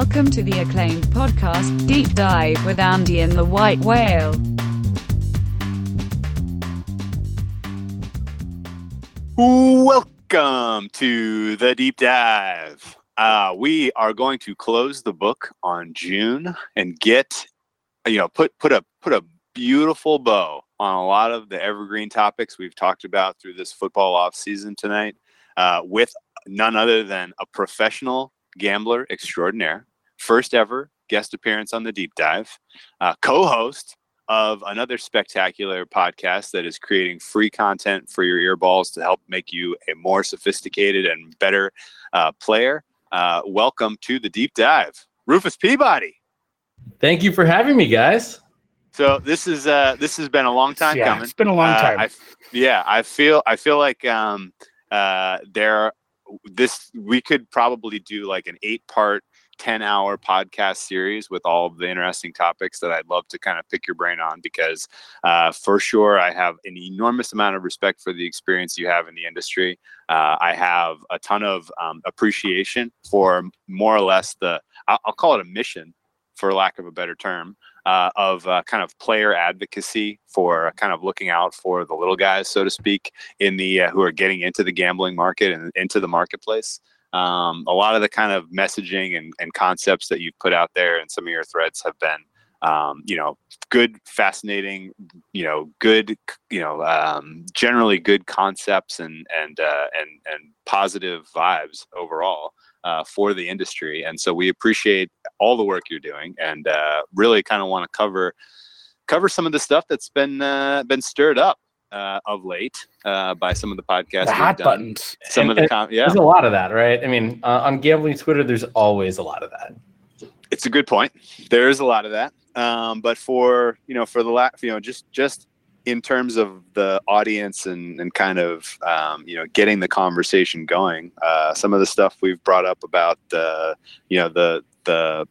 Welcome to the acclaimed podcast, Deep Dive with Andy and the White Whale. Welcome to the deep dive. Uh, we are going to close the book on June and get, you know, put put a put a beautiful bow on a lot of the evergreen topics we've talked about through this football off season tonight, uh, with none other than a professional gambler extraordinaire, first ever guest appearance on the deep dive, uh, co-host of another spectacular podcast that is creating free content for your earballs to help make you a more sophisticated and better uh, player. Uh, welcome to the deep dive, Rufus Peabody. Thank you for having me, guys. So this is uh, this has been a long time yeah, coming. It's been a long Uh, time. I, yeah, I feel I feel like um, uh, there this we could probably do like an eight part 10 hour podcast series with all of the interesting topics that I'd love to kind of pick your brain on because uh, for sure I have an enormous amount of respect for the experience you have in the industry. Uh, I have a ton of um, appreciation for more or less the, I'll, call it a mission for lack of a better term, uh, of uh, kind of player advocacy for kind of looking out for the little guys, so to speak, in the uh, who are getting into the gambling market and into the marketplace. Um, a lot of the kind of messaging and, and concepts that you've put out there and some of your threads have been, um, you know, good, fascinating, you know, good, you know, um, generally good concepts and and uh, and and positive vibes overall uh, for the industry. And so we appreciate all the work you're doing, and uh, really kind of want to cover cover some of the stuff that's been uh, been stirred up uh, of late uh, by some of the podcasts. the hot done. buttons. Some And- of the com- yeah, There's a lot of that, right? I mean, uh, on gambling Twitter, there's always a lot of that. it's a good point. There is a lot of that, um, but for you know, for the last, you know, just just in terms of the audience and and kind of um, you know getting the conversation going, uh, some of the stuff we've brought up about the you know the the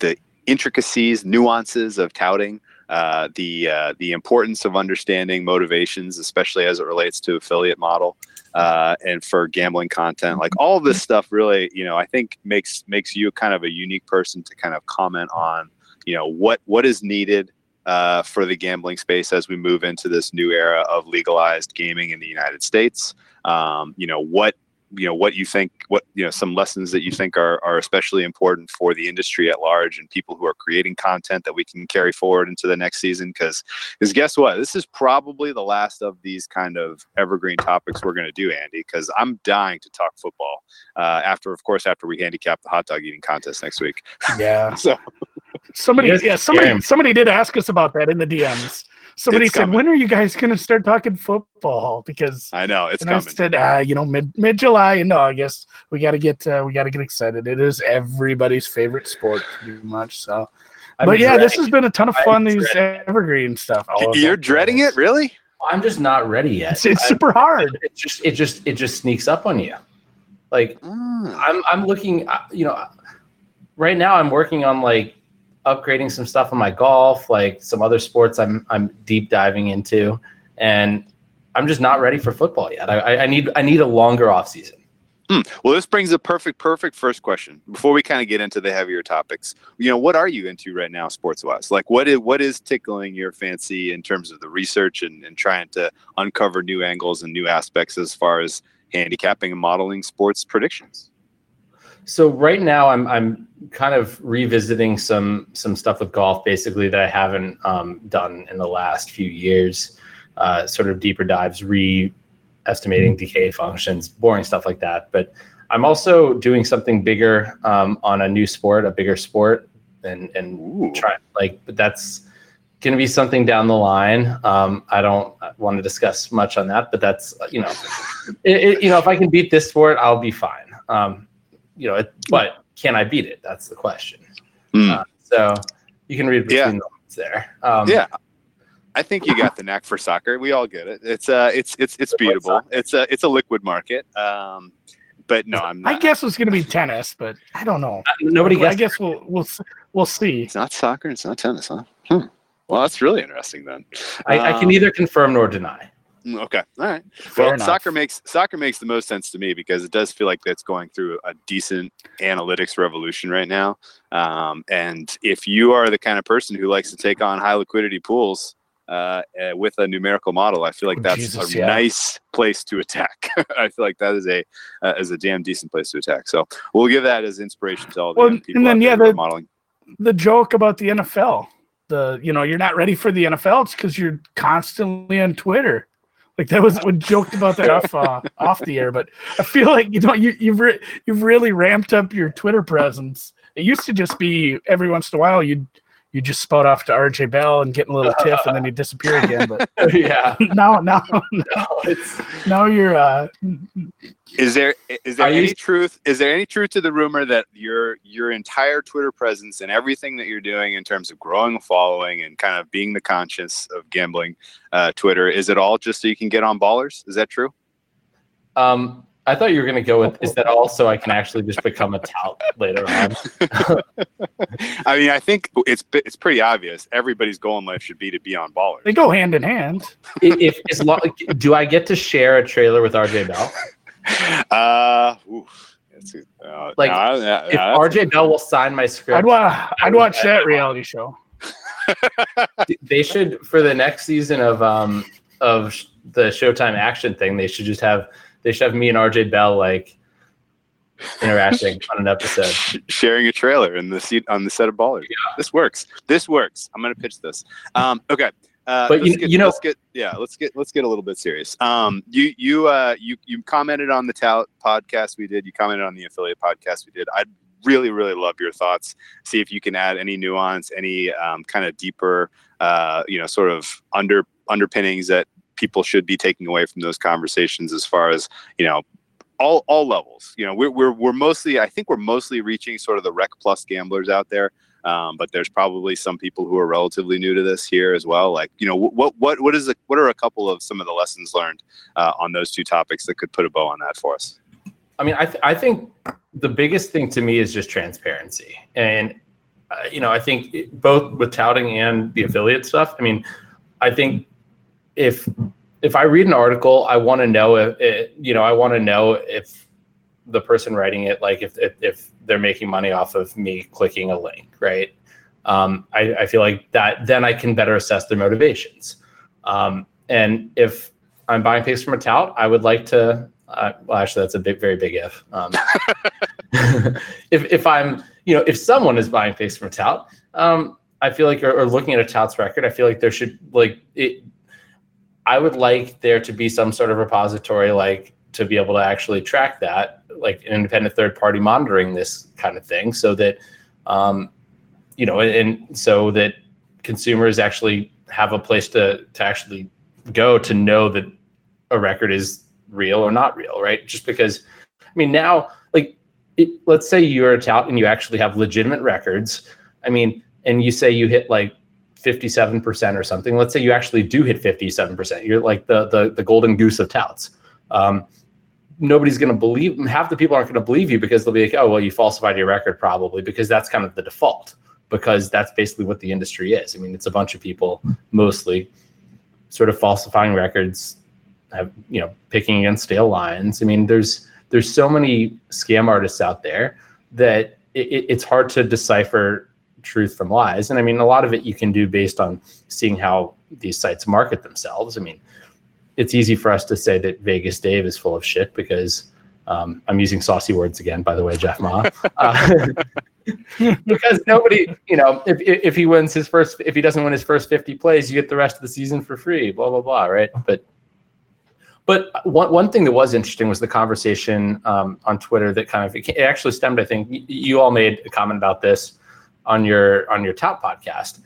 the intricacies, nuances of touting. Uh, the uh, the importance of understanding motivations, especially as it relates to affiliate model, uh, and for gambling content, like all this stuff, really, you know, I think makes makes you kind of a unique person to kind of comment on, you know, what what is needed uh, for the gambling space as we move into this new era of legalized gaming in the United States. Um, you know what you know what you think what you know some lessons that you think are are especially important for the industry at large and people who are creating content that we can carry forward into the next season because because guess what this is probably the last of these kind of evergreen topics we're going to do andy because i'm dying to talk football uh, after of course after we handicap the hot dog eating contest next week Yeah. so Somebody, Yes, yeah, somebody, Jeremy. somebody did ask us about that in the DMs. Somebody It's said, coming. "When are you guys going to start talking football?" Because i know it's and I coming said, uh, you know, mid mid July and August, we got to get uh, we got to get excited. It is everybody's favorite sport, pretty much. So, I'm but yeah, this has been a ton of I'm fun. These dreading evergreen stuff. all you're that. dreading it really I'm just not ready yet. It's, it's super hard. it just it just it just sneaks up on you. Like Mm. I'm I'm looking, uh, you know, right now I'm working on like upgrading some stuff on my golf, like some other sports I'm I'm deep diving into, and I'm just not ready for football yet. I, I- need I need a longer off season. Mm. Well, this brings a perfect, perfect first question. Before we kind of get into the heavier topics, you know, what are you into right now, sports wise? Like, what is what is tickling your fancy in terms of the research and, and trying to uncover new angles and new aspects as far as handicapping and modeling sports predictions? So right now I'm I'm kind of revisiting some some stuff with golf basically that I haven't um, done in the last few years. Uh, sort of deeper dives, re-estimating decay functions, boring stuff like that. But I'm also doing something bigger um, on a new sport, a bigger sport, and and Ooh. try like but that's going to be something down the line. Um, I don't want to discuss much on that, but that's you know, it, it, you know, if I can beat this sport, I'll be fine. Um, you know, it, but can I beat it? That's the question. Mm. Uh, so you can read between Yeah. the lines there. Um, yeah, I think you got the knack for soccer. We all get it. It's uh, it's it's it's beatable. It's a it's a liquid market. Um, but no, I'm I guess it's going to be tennis, but I don't know. nobody I guess we'll we'll we'll see. It's not soccer. It's not tennis, huh? Hmm. Well, that's really interesting then. I, I can Um, neither confirm nor deny. Mm, Okay, all right. Fair well, enough. soccer makes soccer makes the most sense to me because it does feel like that's going through a decent analytics revolution right now. Um, and if you are the kind of person who likes to take on high liquidity pools uh, uh, with a numerical model, I feel like Oh, that's Jesus, a yeah. nice place to attack. I feel like that is a uh, is a damn decent place to attack. So we'll give that as inspiration to all the Well, people and then, yeah, the- modeling. the joke about the NFL. The you know you're not ready for the NFL. It's because you're constantly on Twitter. Like that was we joked about that off uh, off the air, but I feel like you know you, you've re- you've really ramped up your Twitter presence. It used to just be every once in a while you'd you just spout off to RJ Bell and get in a little tiff and then you disappear again. But yeah. now now No, it's now you're uh Is there is there any used- truth? Is there any truth to the rumor that your your entire Twitter presence and everything that you're doing in terms of growing a following and kind of being the conscience of gambling, uh, Twitter, is it all just so you can get on ballers? Is that true? um I thought you were gonna go with is that also I can actually just become a tout later on. I mean, I think it's it's pretty obvious. Everybody's goal in life should be to be on ballers. they go hand in hand. if, if as long do I get to share a trailer with RJ Bell? Uh, oof, a- uh, Like, no, I- yeah, If yeah, that's- RJ Bell will sign my script, I'd wa- I'd watch that reality show. they should for the next season of um of sh- the Showtime action thing. They should just have they should have me and RJ Bell like interacting on an episode. sharing a trailer in the seat on the set of ballers. This works. This works. I'm gonna pitch this. Um, okay. Uh, But you- get, you know- let's get yeah, let's get let's get a little bit serious. Um, you you uh you you commented on the tout podcast we did. You commented on the affiliate podcast we did. I'd really really love your thoughts. See if you can add any nuance, any um, kind of deeper uh you know sort of under underpinnings that people should be taking away from those conversations as far as you know all all levels. You know, we're we're we're mostly I think we're mostly reaching sort of the rec plus gamblers out there. Um, but there's probably some people who are relatively new to this here as well. Like, you know, what what what is a, what are a couple of some of the lessons learned uh, on those two topics that could put a bow on that for us? I mean, I th- I think the biggest thing to me is just transparency, and uh, you know, I think it, both with touting and the affiliate stuff. I mean, I think if if I read an article, I want to know if it, you know, I want to know if the person writing it, like if, if if they're making money off of me clicking a link, right? Um, I, I feel like that then I can better assess their motivations. Um, and if I'm buying picks from a tout, I would like to. Uh, well, actually, that's a big, very big if. Um, if if I'm, you know, if someone is buying picks from a tout, um, I feel like, or, or looking at a tout's record, I feel like there should like it. I would like there to be some sort of repository, like to be able to actually track that, like an independent third party monitoring this kind of thing, so that, um, you know, and, so that consumers actually have a place to to actually go to know that a record is real or not real, right? Just because, I mean, now, like, it, let's say you're a tout and you actually have legitimate records. I mean, and you say you hit like 57% or something. Let's say you actually do hit 57%. You're like the the, the golden goose of touts. Um, nobody's going to believe, half the people aren't going to believe you because they'll be like, oh, well, you falsified your record probably because that's kind of the default because that's basically what the industry is. I mean, it's a bunch of people mostly sort of falsifying records, have, you know, picking against stale lines. I mean, there's there's so many scam artists out there that it, it- it's hard to decipher truth from lies. And I mean, a lot of it you can do based on seeing how these sites market themselves. I mean, it's easy for us to say that Vegas Dave is full of shit because um, I'm using saucy words again, by the way, Jeff Ma. Uh, because nobody, you know, if, if if he wins his first, if he doesn't win his first 50 plays, you get the rest of the season for free, blah, blah, blah, right? But but one, one thing that was interesting was the conversation um, on Twitter that kind of it actually stemmed. I think you all made a comment about this on your on your top podcast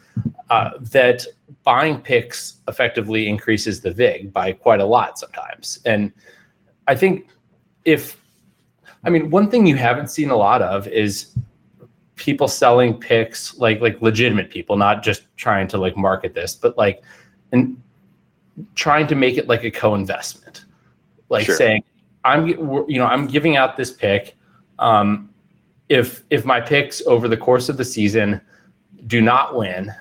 uh, that buying picks effectively increases the vig by quite a lot sometimes, and I think if I mean one thing you haven't seen a lot of is people selling picks like like legitimate people, not just trying to like market this, but like and trying to make it like a co-investment, like Sure. saying I'm you know I'm giving out this pick. Um, if if my picks over the course of the season do not win,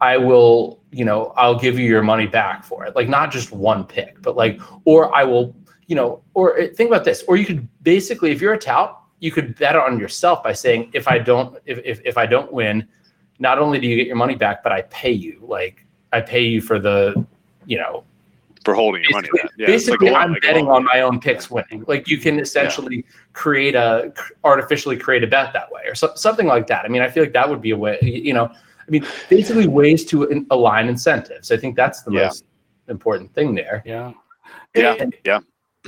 I will you know, I'll give you your money back for it. Like not just one pick, but like, or I will, you know, or uh, think about this, or you could basically, if you're a tout, you could bet on yourself by saying, if I don't, if, if, if I don't win, not only do you get your money back, but I pay you. Like I pay you for the, you know, for holding your money. basically, Yeah, it's like basically a lot- I'm like betting lot. on my own picks winning. Like you can essentially create a artificially create a bet that way, or so, something like that. I mean, I feel like that would be a way. You know, I mean, basically ways to in- align incentives. I think that's the Yeah. most important thing there. Yeah. Yeah, It- yeah.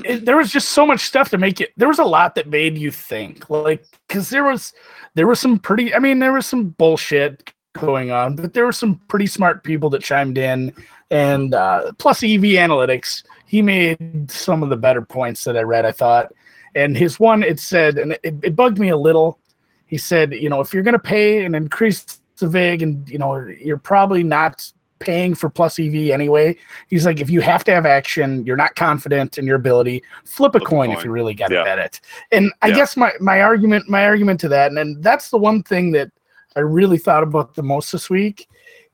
it, there was just so much stuff to make it there was a lot that made you think like because there was there was some pretty i mean there was some bullshit going on but there were some pretty smart people that chimed in and uh, plus ev analytics he made some of the better points that i read i thought and his one it said and it, it bugged me a little he said you know if you're going to pay an increase the vig and you know you're probably not paying for plus ev anyway He's like, if you have to have action, you're not confident in your ability, flip a Flip a coin, if you really got to Yeah. bet it. And I Yeah. guess my my argument my argument to that, and, and that's the one thing that I really thought about the most this week.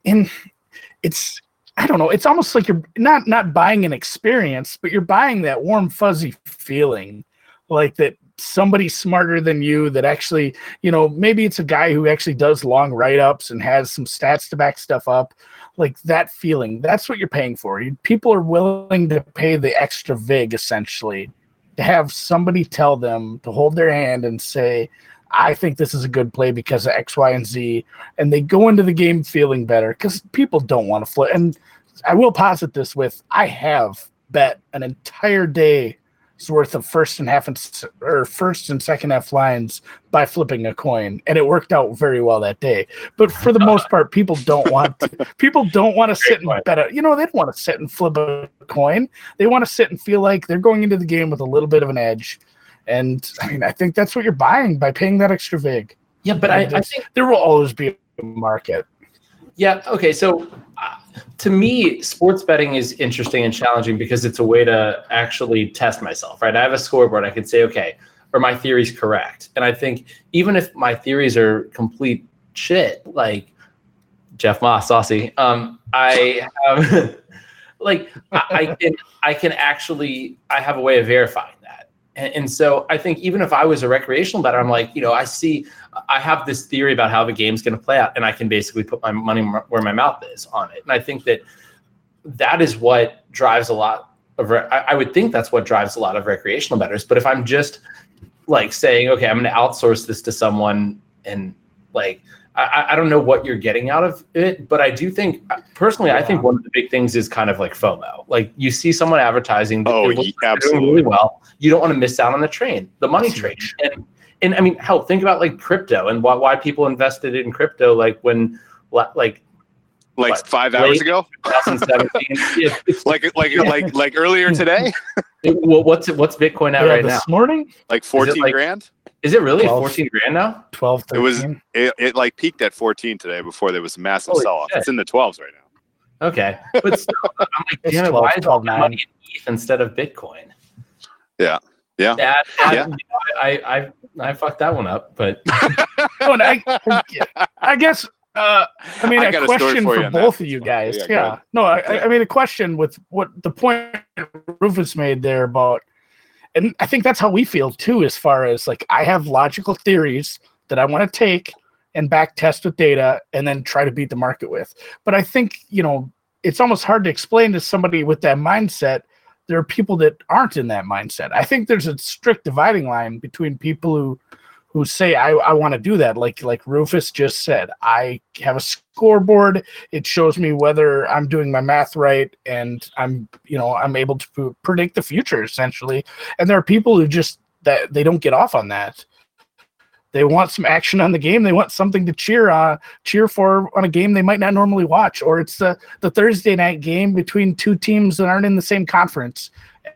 And it's I don't know, it's almost like you're not not buying an experience, but you're buying that warm fuzzy feeling, like that somebody smarter than you that actually, you know, maybe it's a guy who actually does long write ups and has some stats to back stuff up like that feeling that's what you're paying for. You- people are willing to pay the extra vig essentially to have somebody tell them to hold their hand and say i think this is a good play because of x y and z and they go into the game feeling better because people don't want to flip and i will posit this with i have bet an entire day's worth of first and half and or first and second half lines by flipping a coin and it worked out very well that day. But for the most part people don't want to, people don't want to sit and bet a, you know they don't want to sit and flip a coin. They want to sit and feel like they're going into the game with a little bit of an edge and i mean i think that's what you're buying by paying that extra vig Yeah, but I, I think there will always be a market Yeah. Okay. So, uh, to me, sports betting is interesting and challenging because it's a way to actually test myself. Right. I have a scoreboard. I can say, okay, are my theories correct? And I think even if my theories are complete shit, like Jeff Ma's, saucy, um, I have like I, I can I can actually I have a way of verifying. And, and so I think even if I was a recreational bettor, I'm like, you know, I see I have this theory about how the game's going to play out, and I can basically put my money where my mouth is on it. And I think that that is what drives a lot of. Re- I, I would think that's what drives a lot of recreational bettors. But if I'm just like saying, okay, I'm going to outsource this to someone, and like I- I, I don't know what you're getting out of it, but I do think personally, I think one of the big things is kind of like FOMO. Like you see someone advertising, Oh, it looks ye- like absolutely. really well. You don't want to miss out on the train, the money That's train, and and I mean, hell, think about like crypto and why why people invested in crypto, like when like Like What, five hours ago, 2017. like like like like earlier today, well, what's what's Bitcoin at yeah, right now? this morning like fourteen like- grand. Is it really 12. 14 grand now? 12 It was- It, it like peaked at fourteen today before there was a massive Holy sell off. It's in the twelves right now. Okay, but still, I'm like, damn it, 12, why is all 12, my money in ETH instead of Bitcoin? Yeah. Yeah. That, that- Yeah. I, I I fucked that one up, but Oh, I, I guess uh, I mean I a got a question for for, you on that. both of you guys. Yeah, Yeah, no, I, I- I mean a question with what the point Rufus made there about, and I think that's how we feel too. As far as like, I have logical theories that I want to take and back test with data, and then try to beat the market with. But I think you know it's almost hard to explain to somebody with that mindset. There are people that aren't in that mindset. I think there's a strict dividing line between people who who say I, I want to do that like like Rufus just said I have a scoreboard. It shows me whether I'm doing my math right and I'm you know I'm able to predict the future essentially. And there are people who just that they don't get off on that. They want some action on the game. They want something to cheer on cheer for on a game they might not normally watch. Or it's the the Thursday night game between two teams that aren't in the same conference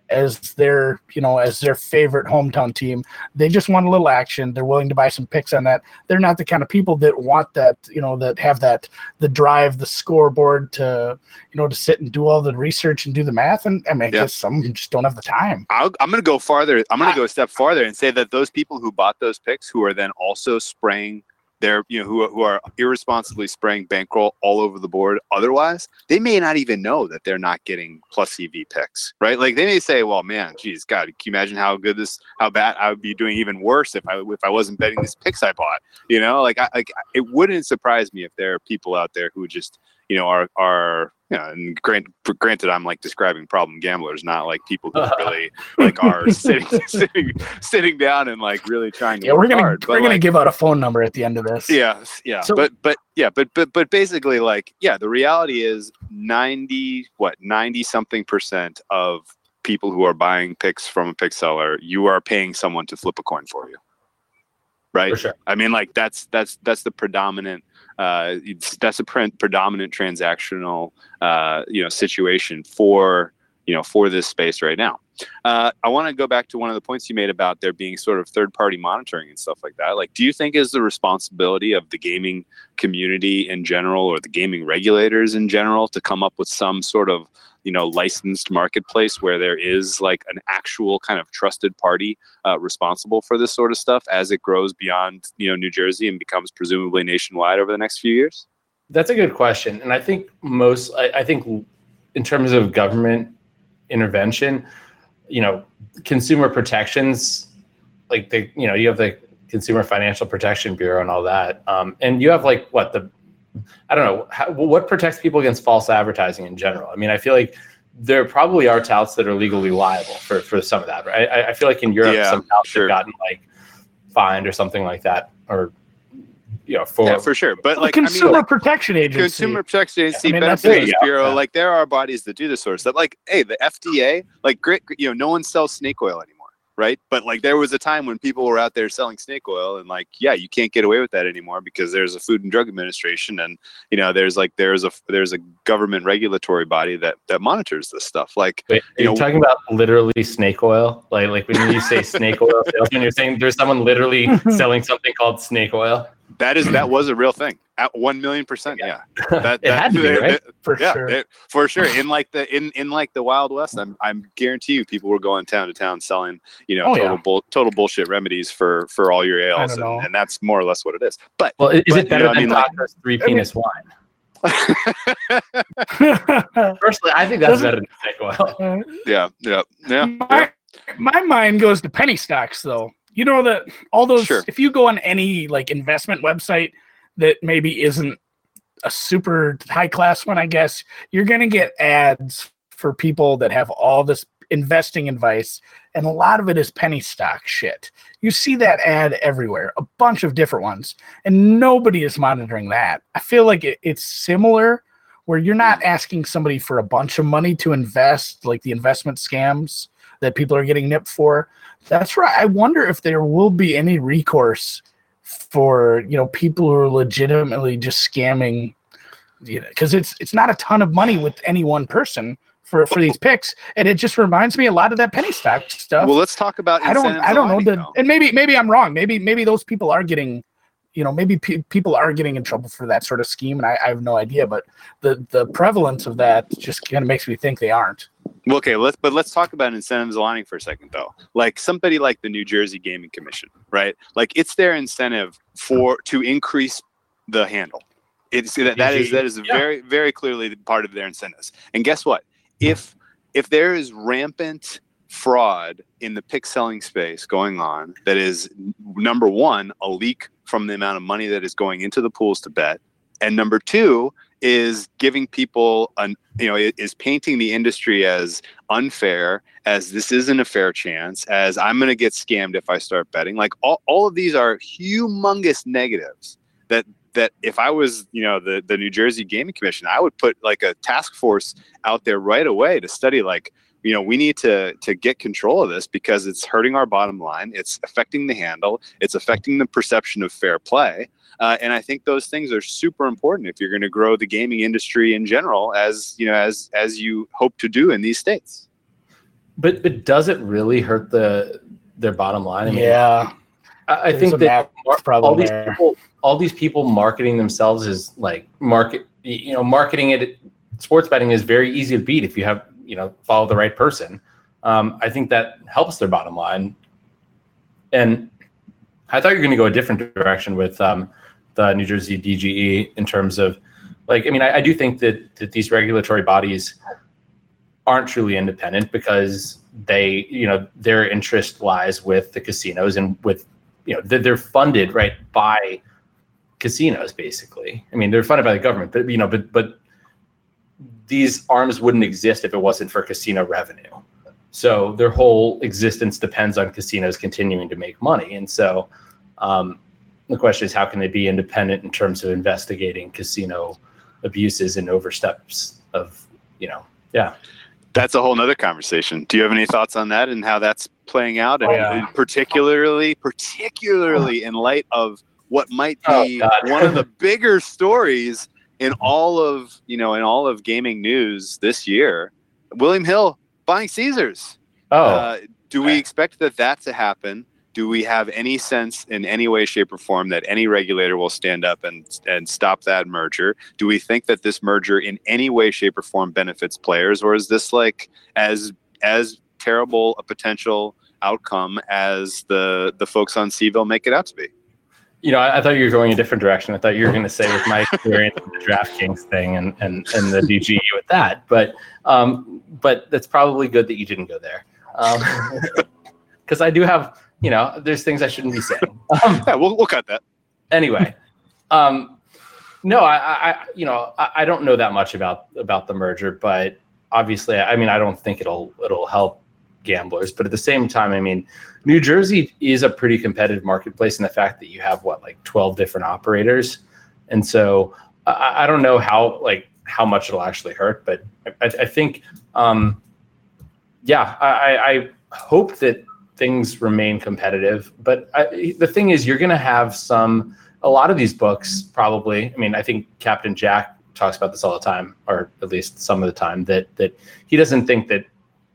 as their you know as their favorite hometown team. They just want a little action. They're willing to buy some picks on that. They're not the kind of people that want that you know that have that the drive the scoreboard to you know to sit and do all the research and do the math. And i mean i Yeah. guess some just don't have the time. I'll, I'm going to go farther. I'm going I- to go a step farther and say that those people who bought those picks, who are then also spraying they're you know who, who are irresponsibly spraying bankroll all over the board otherwise they may not even know that they're not getting plus ev picks right? Like they may say well man geez god can you imagine how good this how bad i would be doing even worse if i if i wasn't betting these picks i bought? You know like i like it wouldn't surprise me if there are people out there who just you know are are you know, and grant, granted, I'm like describing problem gamblers, not like people who really like are sitting, sitting, sitting down and like really trying to. Yeah, we're gonna hard, we're but, gonna like, give out a phone number at the end of this. yeah, yeah, So- but but yeah, but but but basically, like, yeah, the reality is ninety what ninety something percent of people who are buying picks from a pick seller, you are paying someone to flip a coin for you, right? Sure. I mean, like that's that's that's the predominant. Uh, that's a pre- predominant transactional, uh, you know, situation for you know for this space right now. Uh, I want to go back to one of the points you made about there being sort of third party monitoring and stuff like that. Like, do you think is the responsibility of the gaming community in general or the gaming regulators in general to come up with some sort of you know licensed marketplace where there is like an actual kind of trusted party uh, responsible for this sort of stuff as it grows beyond you know New Jersey and becomes presumably nationwide over the next few years? That's a good question, and I think most. I, I think in terms of government intervention, you know, consumer protections, like the you know you have the Consumer Financial Protection Bureau and all that, um, and you have like what the I don't know how, what protects people against false advertising in general. I mean, I feel like there probably are touts that are legally liable for for some of that. Right? I, I feel like in Europe, Yeah, some touts sure. have gotten like fined or something like that, or you know, for yeah, for sure. But The like, I mean, Consumer like, Protection Agency. Consumer Protection Agency, I mean, that's- Benefits There you go. Bureau, Yeah. like there are bodies that do this sort of stuff. Like, hey, the FDA, like, great, you know, no one sells snake oil anymore, right? But like, there was a time when people were out there selling snake oil, and like, yeah, you can't get away with that anymore because there's a Food and Drug Administration, and you know, there's like there's a there's a government regulatory body that that monitors this stuff. Like, Wait, are You you know- talking about literally snake oil? Like, like when you say snake oil salesman, you're saying there's someone literally selling something called snake oil. That is that was a real thing at one million percent. Yeah, that, It had to be, right? for yeah, sure. it- for sure. In like the in in like the Wild West, I'm I'm guarantee you people were going town to town selling you know Oh, total yeah. bull, total bullshit remedies for for all your ails, and, and that's more or less what it is. But Well, is But, it you better know, I than mean, like- Taco's three I mean- penis wine? Personally, I think that's Doesn't- better than snake oil. Uh, yeah, yeah, yeah. my, my mind goes to penny stocks though you know that all those Sure. if you go on any like investment website that maybe isn't a super high class one i guess you're going to get ads for people that have all this investing advice and a lot of it is penny stock shit. You see that ad everywhere a bunch of different ones and nobody is monitoring that. I feel like it, it's similar where you're not asking somebody for a bunch of money to invest like the investment scams that people are getting nipped for. That's right. I wonder if there will be any recourse for you know people who are legitimately just scamming. You know, because it's it's not a ton of money with any one person for for these picks, and it just reminds me a lot of that penny stock stuff. Well, let's talk about. I don't I don't know the though. and maybe maybe I'm wrong. Maybe maybe those people are getting you know maybe pe- people are getting in trouble for that sort of scheme and I, I have no idea but the the prevalence of that just kind of makes me think they aren't okay, let's but let's talk about incentives aligning for a second though. Like somebody like the New Jersey Gaming Commission, right? Like it's their incentive for to increase the handle. It's that, that is that is Yeah. very very clearly part of their incentives. And guess what? If if there is rampant fraud in the pick selling space going on that is number one a leak from the amount of money that is going into the pools to bet and number two is giving people an you know is painting the industry as unfair as this isn't a fair chance as i'm going to get scammed if i start betting. Like all, all of these are humongous negatives that that if i was you know the the new jersey gaming commission i would put like a task force out there right away to study like you know we need to to get control of this because it's hurting our bottom line it's affecting the handle it's affecting the perception of fair play uh, and i think those things are super important if you're going to grow the gaming industry in general as you know as as you hope to do in these states But but does it really hurt the their bottom line? I mean, yeah I, I think that math problem all these there. people, all these people marketing themselves is like market. You know, marketing it. Sports betting is very easy to beat if you have you know follow the right person. Um, I think that helps their bottom line. And I thought you were going to go a different direction with um, the New Jersey DGE in terms of like I mean I, I do think that that these regulatory bodies aren't truly independent because they you know their interest lies with the casinos and with you know they're, funded right by casinos basically i mean they're funded by the government but you know but but these arms wouldn't exist if it wasn't for casino revenue so their whole existence depends on casinos continuing to make money and so um, the question is how can they be independent in terms of investigating casino abuses and oversteps of you know yeah That's a whole nother conversation. Do you have any thoughts on that and how that's playing out, and, Oh, yeah. and particularly, particularly in light of what might Oh, be God. one of the bigger stories in all of you know in all of gaming news this year? William Hill buying Caesars. oh Uh, do we expect that that to happen? Do we have any sense in any way, shape, or form that any regulator will stand up and and stop that merger? Do we think that this merger in any way, shape, or form benefits players, or is this like as as terrible a potential outcome as the the folks on Seville make it out to be? You know, I, I thought you were going a different direction. I thought you were going to say with my experience with the DraftKings thing and and and the DGE with that, but um, but that's probably good that you didn't go there, because I do have you know, there's things I shouldn't be saying. Um, Yeah, we'll we'll cut that. anyway, um, no, I, I, I- you know, I, I don't know that much about about the merger, but obviously, I mean, I don't think it'll it'll help gamblers. But at the same time, I mean, New Jersey is a pretty competitive marketplace in the fact that you have what like twelve different operators, and so I, I don't know how like how much it'll actually hurt, but I, I think, um, yeah, I, I I hope that things remain competitive. But I, the thing is, you're going to have some, a lot of these books probably. I mean, I think Captain Jack talks about this all the time, or at least some of the time, that that he doesn't think that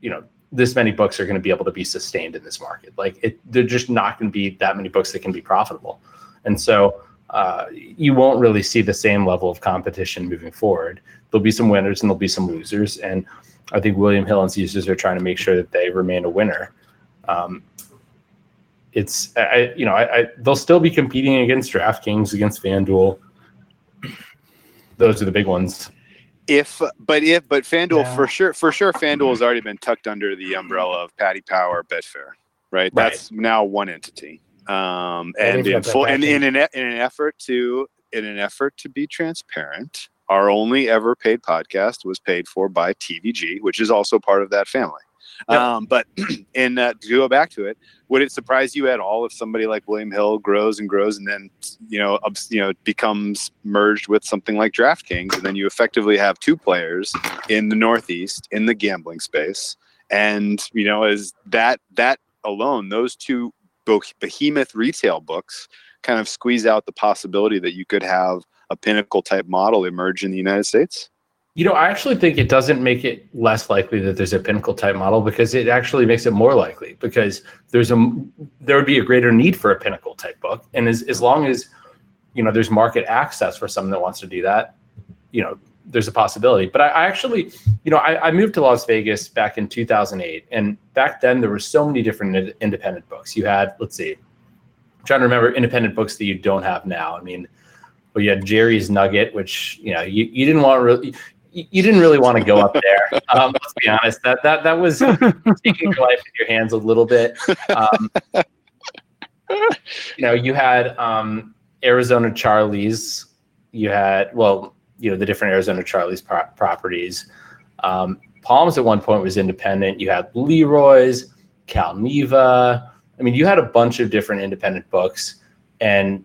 you know this many books are going to be able to be sustained in this market. Like, it, they're just not going to be that many books that can be profitable, and so. Uh, you won't really see the same level of competition moving forward. There'll be some winners and there'll be some losers, and I think William Hill and Caesars are trying to make sure that they remain a winner. Um, it's I, you know I, I they'll still be competing against DraftKings, against FanDuel. Those are the big ones. If but if but FanDuel Yeah. for sure for sure FanDuel has already been tucked under the umbrella of Paddy Power Betfair, right? Right. That's now one entity. Um, and in full and in an in an effort to in an effort to be transparent, our only ever paid podcast was paid for by TVG, which is also part of that family. Um, but in uh, to go back to it, would it surprise you at all if somebody like William Hill grows and grows and then you know you know becomes merged with something like DraftKings, and then you effectively have two players in the Northeast in the gambling space, and you know as that that alone, those two behemoth retail books kind of squeeze out the possibility that you could have a pinnacle type model emerge in the United States. You know, I actually think it doesn't make it less likely that there's a pinnacle type model because it actually makes it more likely because there's a there would be a greater need for a pinnacle type book, and as as long as you know there's market access for someone that wants to do that, you know, there's a possibility. But I, I actually, you know, I, I moved to Las Vegas back in 2008, and back then there were so many different ind- independent books. You had, let's see, I'm trying to remember independent books that you don't have now. I mean, well, you had Jerry's Nugget, which you know you, you didn't want really you, didn't really want to go up there. Um, let's be honest. That that that was taking your life in your hands a little bit. Um, you know, you had um, Arizona Charlie's. You had well, you know, the different Arizona Charlie's pro- properties. Um, Palms at one point was independent. You had Leroy's, Calneva. I mean, you had a bunch of different independent books, and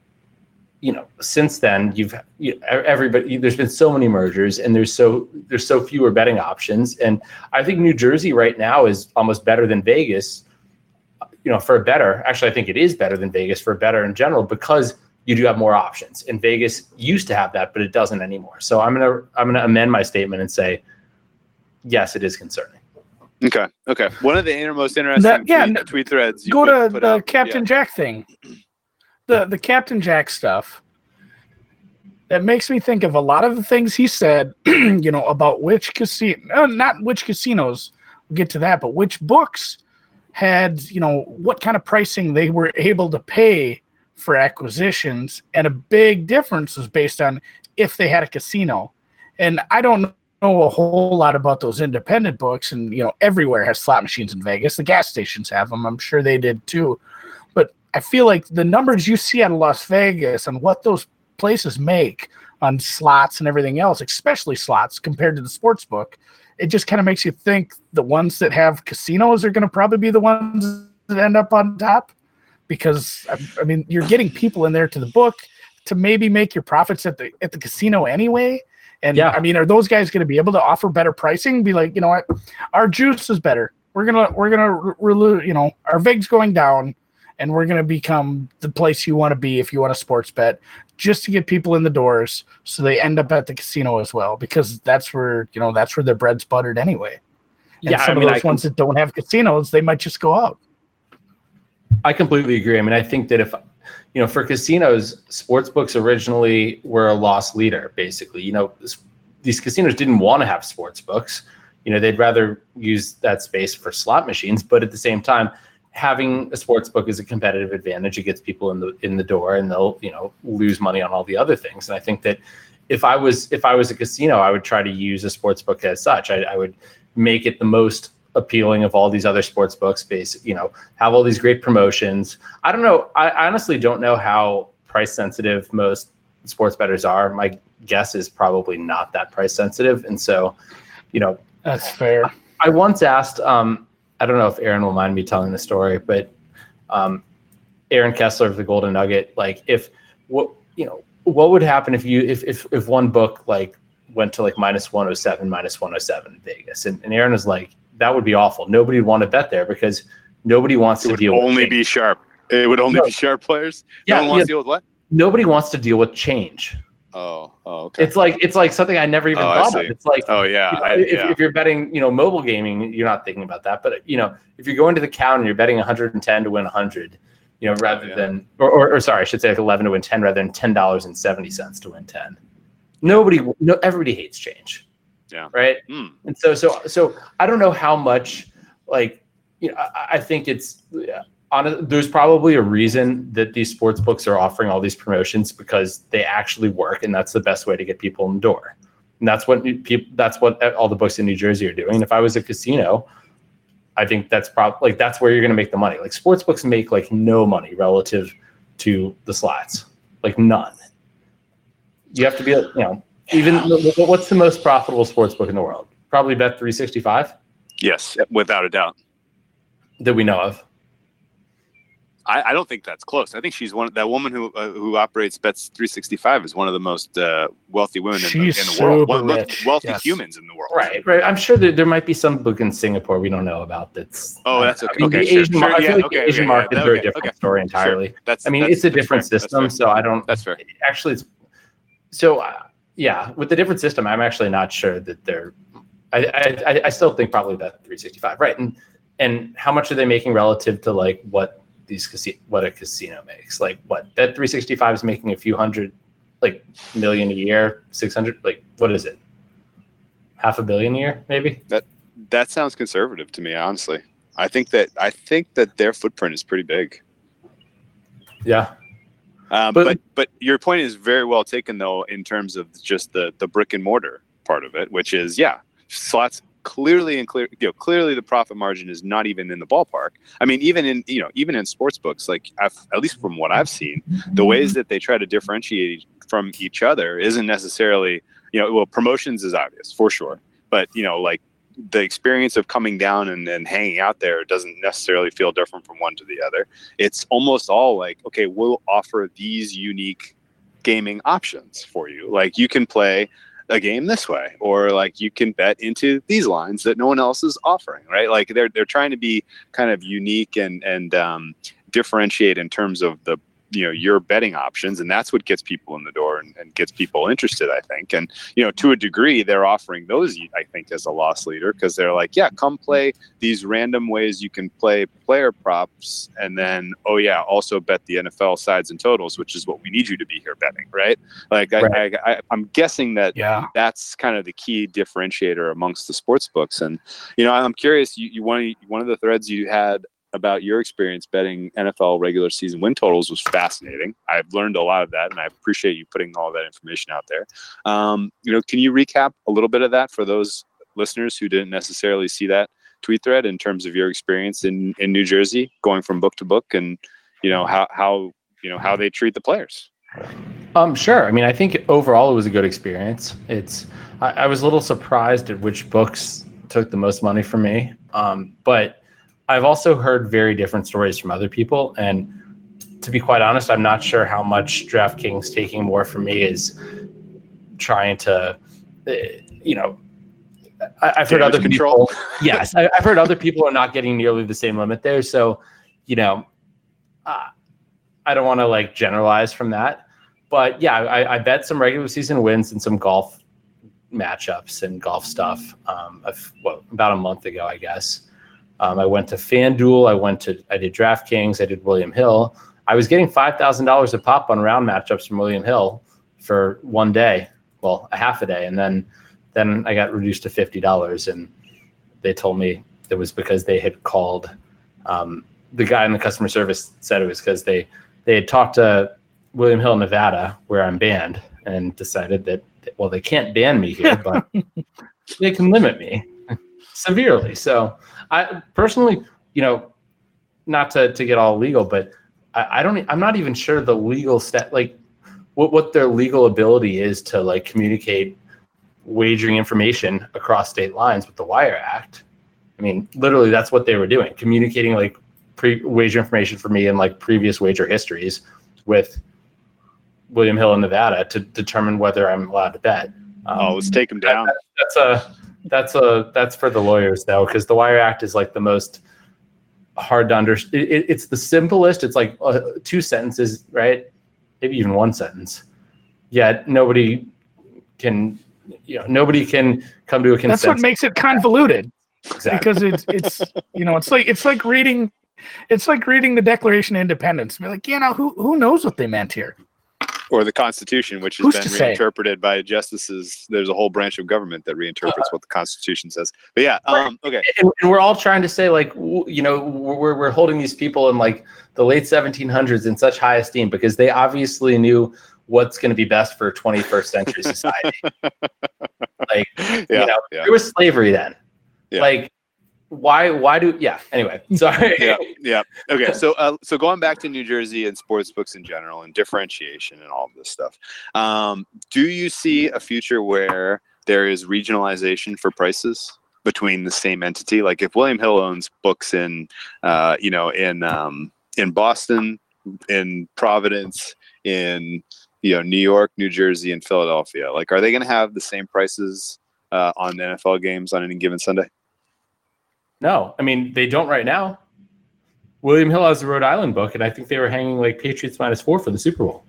you know, since then, you've you, everybody. There's been so many mergers, and there's so there's so fewer betting options. And I think New Jersey right now is almost better than Vegas. You know, for a better. Actually, I think it is better than Vegas for better in general because you do have more options. And Vegas used to have that, but it doesn't anymore. So I'm gonna I'm gonna amend my statement and say, yes, it is concerning. Okay. Okay. One of the inner, most interesting That- yeah, tweet, no- tweet threads. you Go put- to put the out. Captain Jack thing. The the Captain Jack stuff. That makes me think of a lot of the things he said, you know, about which casino, uh, not which casinos, we'll get to that, but which books had, you know, what kind of pricing they were able to pay for acquisitions, and a big difference was based on if they had a casino. And I don't know a whole lot about those independent books, and you know, everywhere has slot machines in Vegas. The gas stations have them. I'm sure they did too. I feel like the numbers you see out of Las Vegas and what those places make on slots and everything else, especially slots compared to the sports book, it just kind of makes you think the ones that have casinos are going to probably be the ones that end up on top because I, I mean you're getting people in there to the book to maybe make your profits at the at the casino anyway. And Yeah. I mean, are those guys going to be able to offer better pricing? Be like, you know what, our juice is better. We're gonna we're gonna re- relu- you know our vig's going down, and we're gonna become the place you want to be if you want a sports bet, just to get people in the doors, so they end up at the casino as well because that's where you know that's where their bread's buttered anyway. And Yeah, I some mean, of I those ones that don't have casinos, they might just go out. I completely agree. I mean, I think that if you know, for casinos, sports books originally were a loss leader. Basically, you know, this, these casinos didn't want to have sports books. You know, they'd rather use that space for slot machines. But at the same time, having a sports book is a competitive advantage. It gets people in the in the door, and they'll you know lose money on all the other things. And I think that if I was if I was a casino, I would try to use a sports book as such. I, I would make it the most appealing of all these other sports books base you know have all these great promotions i don't know i honestly don't know how price sensitive most sports bettors are my guess is probably not that price sensitive and so you know That's fair. I once asked, um, I don't know if Aaron will mind me telling the story, but um, Aaron Kessler of the Golden Nugget, like if what you know, what would happen if you if if if one book like went to like minus 107, minus 107 in Vegas, and, and Aaron was like, that would be awful. Nobody would want to bet there because nobody wants It to would deal only with be sharp. It would only No. be sharp players. Yeah, no one wants yeah. to deal with what? nobody wants to deal with change. Oh, oh, okay. It's like it's like something I never even Oh, thought of. It's like oh yeah, you know, I, if, yeah. if you're betting, you know, mobile gaming, you're not thinking about that. But you know, if you're going to the count and you're betting 110 to win 100, you know, rather Yeah. than, or, or, or sorry, I should say like 11 to win 10 rather than ten dollars and seventy cents to win 10. Nobody, no, everybody hates change. Yeah. Right. Hmm. And so, so, so I don't know how much, like, you know, I, I think it's on. There's probably a reason that these sports books are offering all these promotions because they actually work, and that's the best way to get people in the door. And that's what people. That's what all the books in New Jersey are doing. And if I was a casino, I think that's probably like that's where you're going to make the money. Like sports books make like no money relative to the slots, like none. You have to be, you know, even what's the most profitable sports book in the world? Probably Bet 365 Yes, without a doubt. that we know of. I, I don't think that's close. I think she's one. That woman who uh, who operates Bets 365 is one of the most uh, wealthy women in the, in the world. One of the most wealthy yes. humans in the world. Right, right. I'm sure that there might be some book in Singapore we don't know about. That's Oh, that's I okay. mean, Okay, the sure, Asian, sure, mar- I yeah, like okay, the Asian okay, markets yeah, are a okay, different okay. story entirely. That's. I mean, that's- it's a different fair. System, so I don't. That's fair. Actually, it's so. Uh, yeah, with the different system, I'm actually not sure that they're. I, I I- I still think probably that 365, right? And and how much are they making relative to like what these casino what a casino makes? Like what that 365 is making a few hundred, like million a year, six hundred, like what is it? Half a billion a year, maybe. That that sounds conservative to me, honestly. I think that I think that their footprint is pretty big. Yeah, Um, But- but, but your point is very well taken though in terms of just the the brick and mortar part of it, which is yeah, slots clearly and clear you know clearly the profit margin is not even in the ballpark. I mean even in you know even in sports books like I've, at least from what I've seen, the mm-hmm. ways that they try to differentiate from each other isn't necessarily you know well promotions is obvious for sure, but you know like the experience of coming down and, and hanging out there doesn't necessarily feel different from one to the other. It's almost all like okay we'll offer these unique gaming options for you. Like you can play a game this way or like you can bet into these lines that no one else is offering right? Like they're they're trying to be kind of unique and and um, differentiate in terms of the you know your betting options and that's what gets people in the door and, and gets people interested i think and you know to a degree they're offering those i think as a loss leader because they're like yeah come play these random ways you can play player props and then oh yeah also bet the nfl sides and totals which is what we need you to be here betting right like I, Right. I, I i'm guessing that Yeah. that's kind of the key differentiator amongst the sports books and you know i'm curious you, you one, of- one of the threads you had about your experience betting NFL regular season win totals was fascinating. I've learned a lot of that, and I appreciate you putting all that information out there. Um, you know, can you recap a little bit of that for those listeners who didn't necessarily see that tweet thread in terms of your experience in in New Jersey, going from book to book, and you know how how you know how they treat the players? Um, sure. I mean, I think overall it was a good experience. It's I, I was a little surprised at which books took the most money from me, um, but I've also heard very different stories from other people. And to be quite honest, I'm not sure how much DraftKings taking more from me is trying to, uh, you know, I, have heard other control. people. yes, I, have heard other people are not getting nearly the same limit there. So, you know, uh, I don't want to like generalize from that, but yeah, I, I bet some regular season wins and some golf matchups and golf stuff. Um, well, about a month ago, I guess. Um, I went to FanDuel. I went to I did DraftKings. I did William Hill. I was getting five thousand dollars a pop on round matchups from William Hill for one day, well, a half a day, and then then I got reduced to fifty dollars, and they told me it was because they had called. Um, the guy in the customer service said it was because they they had talked to William Hill, Nevada, where I'm banned, and decided that well they can't ban me here, but they can limit me severely. So I personally, you know, not to, to get all legal, but I, I don't, I'm not even sure the legal stat, like what, what their legal ability is to like communicate wagering information across state lines with the Wire Act. I mean, literally, that's what they were doing, communicating like pre wager information for me and like previous wager histories with William Hill in Nevada to determine whether I'm allowed to bet. Um, oh, let's take them down. That, that's a that's a that's for the lawyers though, because the Wire Act is like the most hard to understand. It, it's the simplest. It's like uh, two sentences, right? Maybe even one sentence. Yet nobody can, you know, nobody can come to a consensus. That's what makes it convoluted. Exactly. Because it's it's you know it's like it's like reading it's like reading the Declaration of Independence. Be like, you know, who who knows what they meant here? Or the Constitution, which has Who's been reinterpreted say? by justices. There's a whole branch of government that reinterprets uh, what the Constitution says. But yeah, um, okay. And, and, we're all trying to say like, you know, we're we're holding these people in like the late 1700s in such high esteem because they obviously knew what's going to be best for 21st century society. like, yeah, you know, yeah. there was slavery then. Yeah. Like why why do yeah anyway sorry. Yeah yeah. Okay so uh, so going back to new jersey and sports books in general and differentiation and all of this stuff um, do you see a future where there is regionalization for prices between the same entity? Like if william hill owns books in uh, you know in um, in boston in providence in you know new york new jersey and philadelphia like are they going to have the same prices uh, on nfl games on any given sunday no, I mean they don't right now. William Hill has a Rhode Island book, and I think they were hanging like Patriots minus four for the Super Bowl.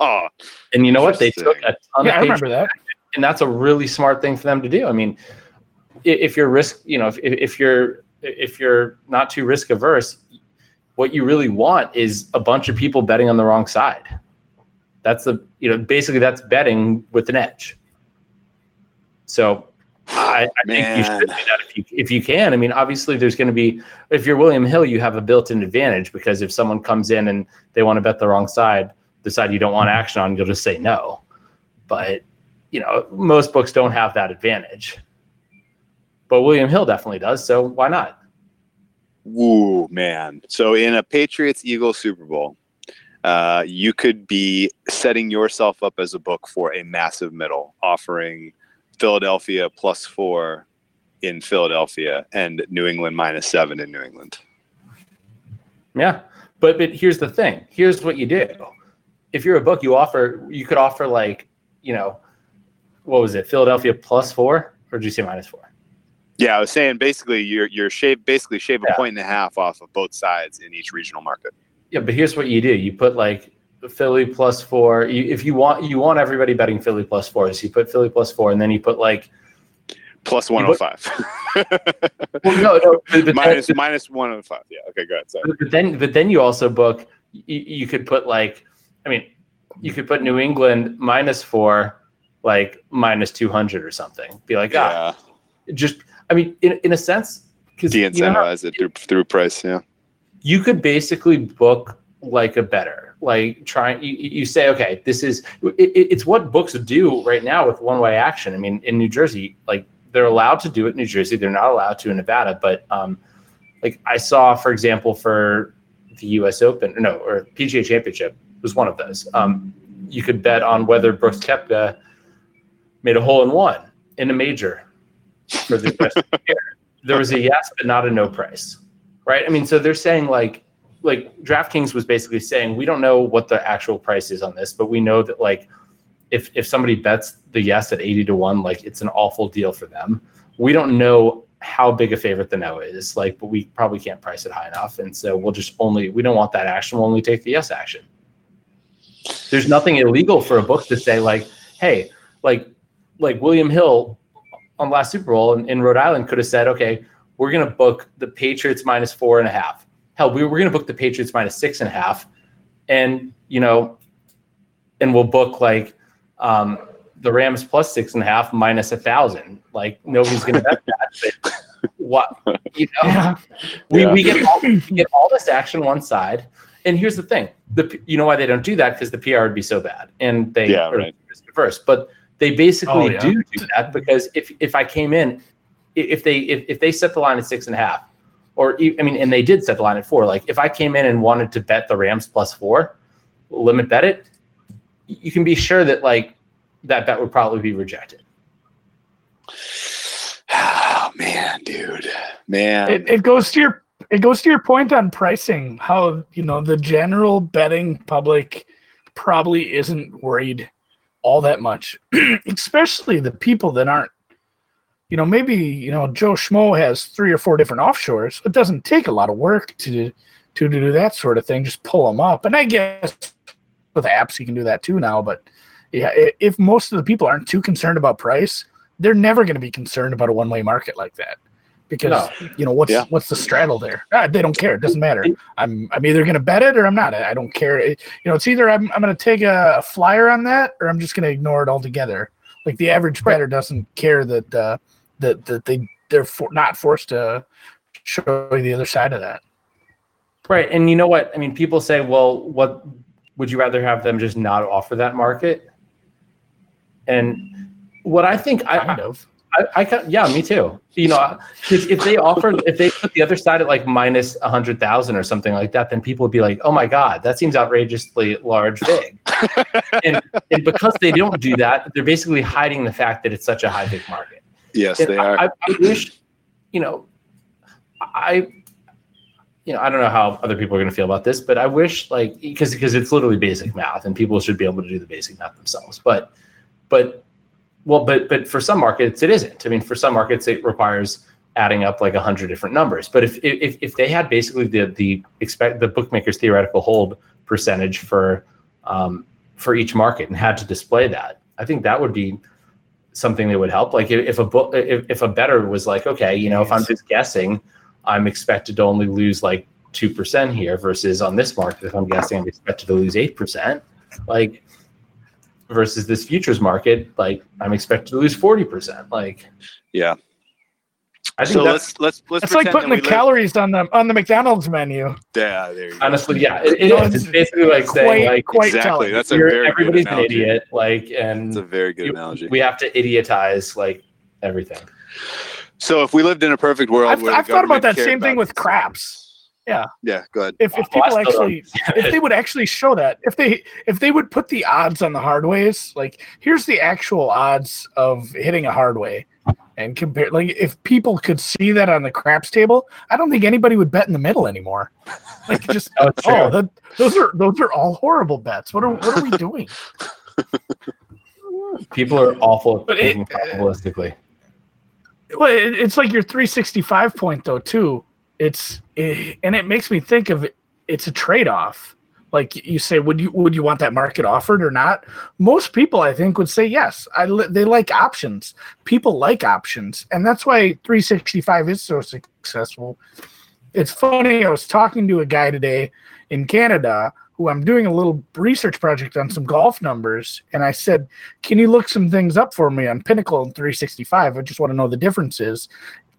and you know what? They took a ton yeah, I remember that, and that's a really smart thing for them to do. I mean, if you're risk, you know, if, if you're if you're not too risk averse, what you really want is a bunch of people betting on the wrong side. That's the you know basically that's betting with an edge. So I, I think you should do that if you if you can. I mean, obviously, there's going to be if you're William Hill, you have a built-in advantage because if someone comes in and they want to bet the wrong side, the side you don't want action on, you'll just say no. But you know, most books don't have that advantage. But William Hill definitely does, so why not? Woo, man! So in a Patriots Eagles Super Bowl, uh, you could be setting yourself up as a book for a massive middle, offering Philadelphia plus four in Philadelphia and New England minus seven in New England. Yeah. But but here's the thing. Here's what you do. If you're a book, you offer you could offer like, you know, what was it, Philadelphia plus four, or did you say minus four? Yeah, I was saying basically you're you're shave basically shave a point and a half off of both sides in each regional market. Yeah, but here's what you do. You put like Philly plus four. You, if you want, you want everybody betting Philly plus four. So you put Philly plus four, and then you put like plus one hundred five. well, no, no, but, but minus, minus one hundred oh five. Yeah. Okay. Good. Sorry. But then, but then you also book. You, you could put like, I mean, you could put New England minus four, like minus two hundred or something. Be like, ah, yeah. just. I mean, in in a sense, 'cause de you know it through through price. Yeah. you could basically book like a better like trying you, you say okay this is it, it- it's what books do right now with one way action. I mean in new jersey like they're allowed to do it in new jersey. They're not allowed to in nevada. But um like i saw for example for the us open no or pga championship was one of those. Um you could bet on whether brooks koepka made a hole in one in a major for the there was a yes but not a no price right? I mean, so they're saying like like DraftKings was basically saying we don't know what the actual price is on this, but we know that like if if somebody bets the yes at 80 to 1, like it's an awful deal for them. We don't know how big a favorite the no is, like, but we probably can't price it high enough. And so we'll just only we don't want that action, we'll only take the yes action. There's nothing illegal for a book to say like, hey, like like William Hill on last Super Bowl in, in Rhode Island could have said, okay, we're to book the Patriots minus four and a half. Hell, we were going to book the Patriots minus six and a half, and you know, and we'll book like um, the Rams plus six and a half minus a thousand. Like nobody's going to bet that. But what you know, Yeah. we, Yeah. we get all, we get all this action one side. And here's the thing: the you know why they don't do that because the PR would be so bad, and they Yeah, are right. risk. But they basically Oh, yeah. do do that because if if I came in, if they if, if they set the line at six and a half, or I mean, and they did set the line at four. Like if I came in and wanted to bet the Rams plus four, limit bet it, you can be sure that like that bet would probably be rejected. Oh man, dude, man. it, it goes to your it goes to your point on pricing how you know the general betting public probably isn't worried all that much especially the people that aren't you know maybe you know joe schmo has three or four different offshores. It doesn't take a lot of work to to do that sort of thing. Just pull them up. And i guess with apps you can do that too now but yeah if most of the people aren't too concerned about price they're never going to be concerned about a one-way market like that. Because No. you know what's Yeah. what's the straddle there? Ah, they don't care. It doesn't matter. I'm i'm either going to bet it or i'm not. I don't care. It- you know it's either i'm, I'm going to take a, flyer on that or i'm just going to ignore it altogether. Like the average better doesn't care that uh that that they they're for, not forced to show you the other side of that Right. And you know what? I mean, people say, well, what would you rather have them just not offer that market? And what I think, I, kind of I, I can, yeah, me too. You know, 'cause if they offer, if they put the other side at like minus a hundred thousand or something like that, then people would be like, oh my God, that seems outrageously large, big. and, and because they don't do that, they're basically hiding the fact that it's such a high, big market. Yes, And they are. I, wish, you know, I, you know, I don't know how other people are going to feel about this, but I wish, like, because because it's literally basic math, and people should be able to do the basic math themselves. But, but, well, but but for some markets, it isn't. I mean, for some markets, it requires adding up like a hundred different numbers. But if if if they had basically the the expect the bookmakers theoretical hold percentage for um, for each market and had to display that, I think that would be something that would help. Like if, a book, if, if a better was like, okay, you know, if I'm just guessing, I'm expected to only lose like two percent here versus on this market, if I'm guessing, I'm expected to lose eight percent. Like versus this futures market, like I'm expected to lose forty percent. Like yeah. I think So that's let's let's let's. it's like putting the we live- calories on the on the mcdonald's menu Yeah, there you go. honestly, yeah, it, it No, is. it's It's basically like saying quite like quite exactly. telling. That's a you're- very everybody's good an analogy. idiot. Like and It's a very good you- analogy. we have to idiotize like everything. so if we lived in a perfect world, I've, where I've thought about that cared same thing about- with craps Yeah, Yeah. go ahead. if, if Oh, people still don't actually if they would actually show that if they if they would put the odds on the hard ways like here's the actual odds of hitting a hard way. And compare like if people could see that on the craps table i don't think anybody would bet in the middle anymore. Like just Oh, oh that, those are those are all horrible bets. What are what are we doing? People are awful at But it- probabilistically. well it, it's like your 365 point though too it's eh, and it makes me think of it it's a trade-off. Like you say would you would you want that market offered or not? Most people i think would say yes. I they like options. People like options. And that's why 365 is so successful. It's funny i was talking to a guy today in canada who i'm doing a little research project on some golf numbers. And i said can you look some things up for me on pinnacle and 365 i just want to know the differences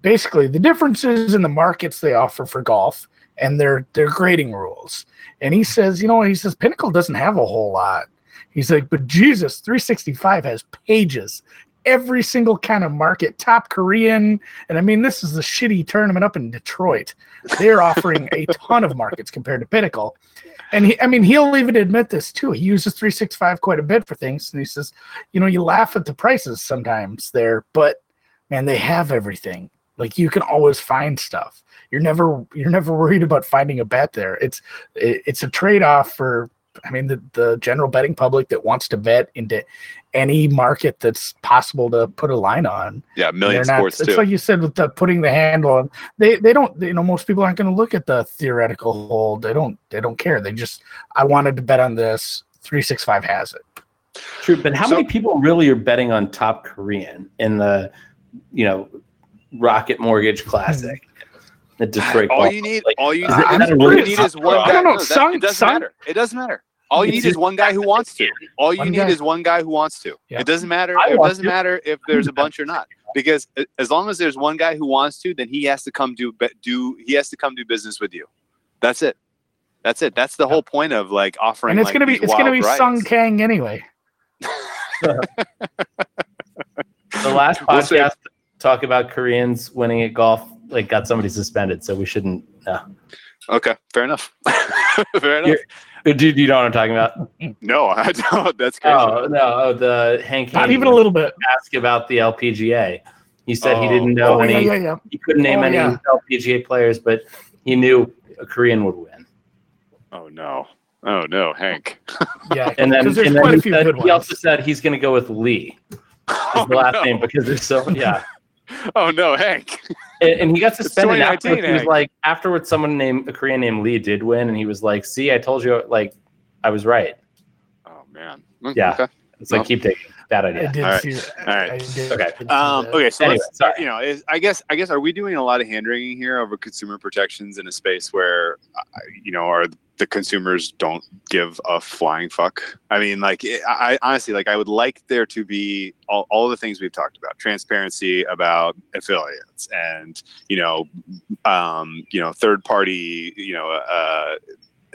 basically the differences in the markets they offer for golf and their their grading rules. And he says, you know, he says Pinnacle doesn't have a whole lot. He's like, but Jesus, 365 has pages, every single kind of market, top Korean. And I mean, this is a shitty tournament up in Detroit. They're offering a ton of markets compared to Pinnacle. And he, I mean, he'll even admit this too. He uses 365 quite a bit for things. And he says, you know, you laugh at the prices sometimes there, but man, they have everything. Like you can always find stuff. You're never you're never worried about finding a bet there. It's it, it's a trade off for I mean the the general betting public that wants to bet into any market that's possible to put a line on. Yeah, million not- sports It's too. like you said with the putting the handle on. They they don't you know most people aren't going to look at the theoretical hold. They don't they don't care. They just I wanted to bet on this. Three six five has it. True, but how So- many people really are betting on top Korean in the, you know, Rocket Mortgage Classic, the Detroit? all you need, Like, all you, is need- it- all is you need is one guy. I don't know, No, that- Sung- it doesn't Sung- matter. It doesn't matter. All you It's need just- is one guy who wants to. All you One need guy. is one guy who wants to. Yeah. It doesn't matter. I It doesn't to. matter if there's a bunch or not. Because as long as there's one guy who wants to, then he has to come do do he has to come do business with you. That's it. That's it. That's the whole point of like offering. And it's like, gonna be it's gonna wild be Sung. Kang anyway. the last We'll podcast talk about Koreans winning at golf like got somebody suspended, so we shouldn't. Uh, Okay, fair enough. fair enough. You're- dude, you know what I'm talking about? No, I don't. That's crazy. Oh no, oh, the Hank. Not Haney even a little bit. Ask about the LPGA. He said he Oh. didn't know Oh, any. yeah, yeah, yeah. He couldn't name Oh, any yeah. LPGA players, but he knew a Korean would win. Oh no. Oh no, Hank. Yeah, And then, and then he, said- he also said he's going to go with Lee as Oh last no. name because there's so yeah. Oh no, Hank. And, and he got suspended 2019, afterwards. He was like afterwards, someone named a Korean named Lee did win, and he was like, "See, I told you, like, I was right." Oh man. Mm, Yeah. Okay. It's like keep taking bad I idea. did All right. see that. All right. I did- Okay. I did Um, okay, so Anyway, let's sorry. you know, is, I guess I guess are we doing a lot of hand wringing here over consumer protections in a space where uh, you know are the consumers don't give a flying fuck? I mean, like it, I I- honestly like I would like there to be all, all the things we've talked about, transparency about affiliates, and you know, um, you know, third party, you know, uh,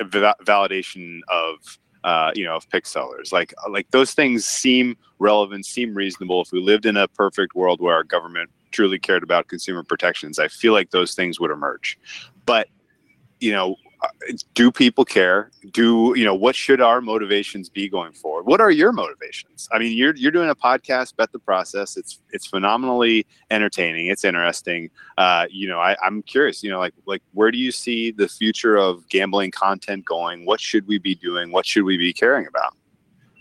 validation of uh, you know, of pick sellers. Like like those things seem relevant, seem reasonable. If we lived in a perfect world where our government truly cared about consumer protections, I feel like those things would emerge. But you know, uh, do people care? Do you know what should our motivations be going forward? What are your motivations? I mean, you're you're doing a podcast, bet the process. It's it's phenomenally entertaining. It's interesting. Uh, you know, I, I'm curious. You know, like like where do you see the future of gambling content going? What should we be doing? What should we be caring about?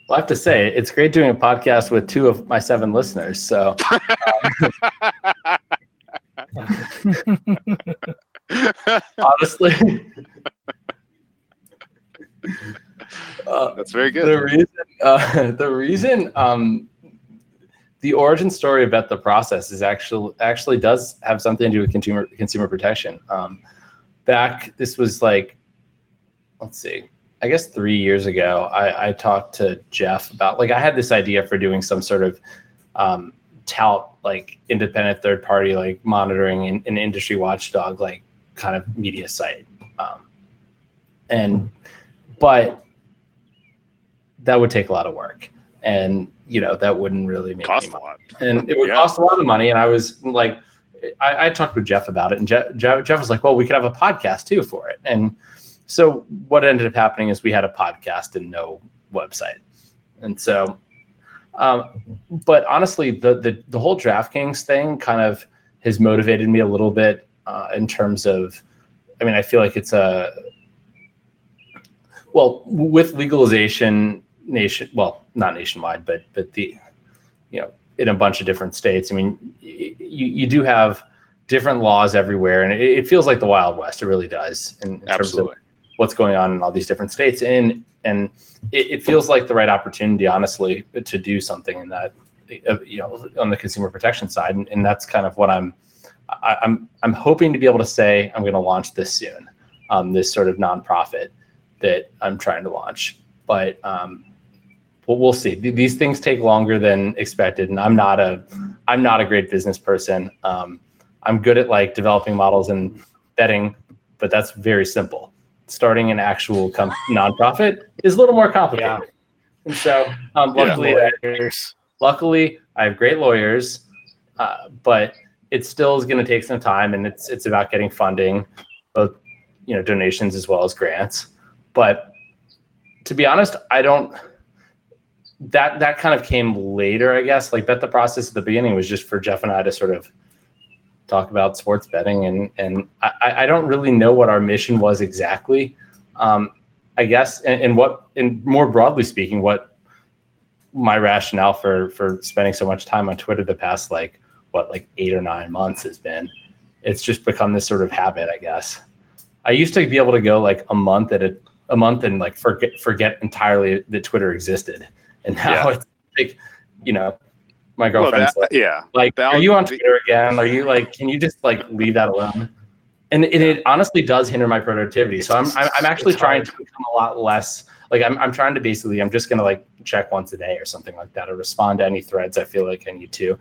Well, I have to say, it's great doing a podcast with two of my seven listeners. So honestly, uh, That's very good. the reason, uh, the reason, um, the origin story about the process is actually actually does have something to do with consumer consumer protection. Um, back, this was like, let's see, I guess three years ago. I, I talked to Jeff about like I had this idea for doing some sort of um, tout like independent third party like monitoring and an industry watchdog like kind of media site, um, and but that would take a lot of work. And you know that wouldn't really make Cost a lot. and it would Yeah. cost a lot of money. And i was like i, I talked with jeff about it. And jeff, jeff, jeff was like well we could have a podcast too for it. And so what ended up happening is we had a podcast and no website. And so um, but honestly the, the the whole draftkings thing kind of has motivated me a little bit uh, in terms of i mean i feel like it's a well with legalization nation well not nationwide but but the you know in a bunch of different states i mean you, you do have different laws everywhere and it, it feels like the wild west it really does in, in terms of Absolutely. what's going on in all these different states and and it, it feels like the right opportunity honestly to do something in that you know on the consumer protection side and, and that's kind of what i'm I, i'm i'm hoping to be able to say i'm going to launch this soon um, this sort of nonprofit that i'm trying to launch but um, well, we'll see. These things take longer than expected, and I'm not a, I'm not a great business person. Um, I'm good at like developing models and betting, but that's very simple. Starting an actual com- nonprofit is a little more complicated. Yeah. And so, um, luckily, Lawyers. luckily, I have great lawyers, uh, but it still is going to take some time, and it's it's about getting funding, both you know donations as well as grants. But to be honest, I don't. That that kind of came later, I guess. Like bet the process at the beginning was just for Jeff and I to sort of talk about sports betting, and and I, I don't really know what our mission was exactly. Um, I guess, and, and what, and more broadly speaking, what my rationale for for spending so much time on Twitter the past like what like eight or nine months has been. It's just become this sort of habit, I guess. I used to be able to go like a month at a a month and like forget forget entirely that Twitter existed, and now Yeah. it's like you know my Well, girlfriend's that- like, yeah. like that are you on would be- Twitter again? Are you like can you just like leave that alone? And, and it honestly does hinder my productivity. So I'm I'm, I'm actually It's trying hard. to become a lot less like I'm I'm trying to basically I'm just gonna like check once a day or something like that or respond to any threads I feel like I need to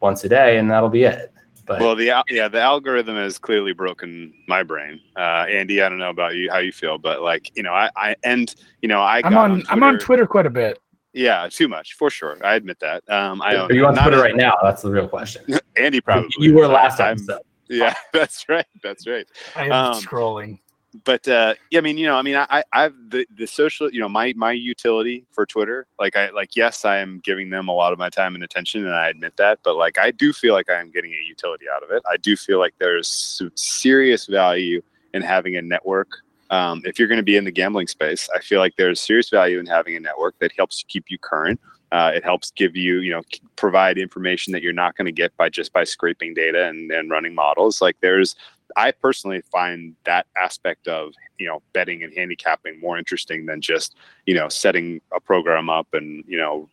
once a day and that'll be it. But Well, the yeah, the algorithm has clearly broken my brain. Uh, Andy, I don't know about you, how you feel, but like you know, I, I and you know, I I'm got on, I'm on Twitter quite a bit. Yeah, too much for sure. I admit that. Um, I own are you on Twitter as- right now? That's the real question. Andy probably. you were is. last I'm- time. So. Yeah, that's right. That's right. I am Um, scrolling. But uh yeah i mean you know i mean i i've the the social you know my my utility for twitter like i like yes i am giving them a lot of my time and attention and i admit that but like i do feel like i am getting a utility out of it. I do feel like there's serious value in having a network. Um, if you're going to be in the gambling space i feel like there's serious value in having a network that helps keep you current. Uh, it helps give you you know provide information that you're not going to get by just by scraping data and, and running models. Like there's I personally find that aspect of you know betting and handicapping more interesting than just you know setting a program up and you know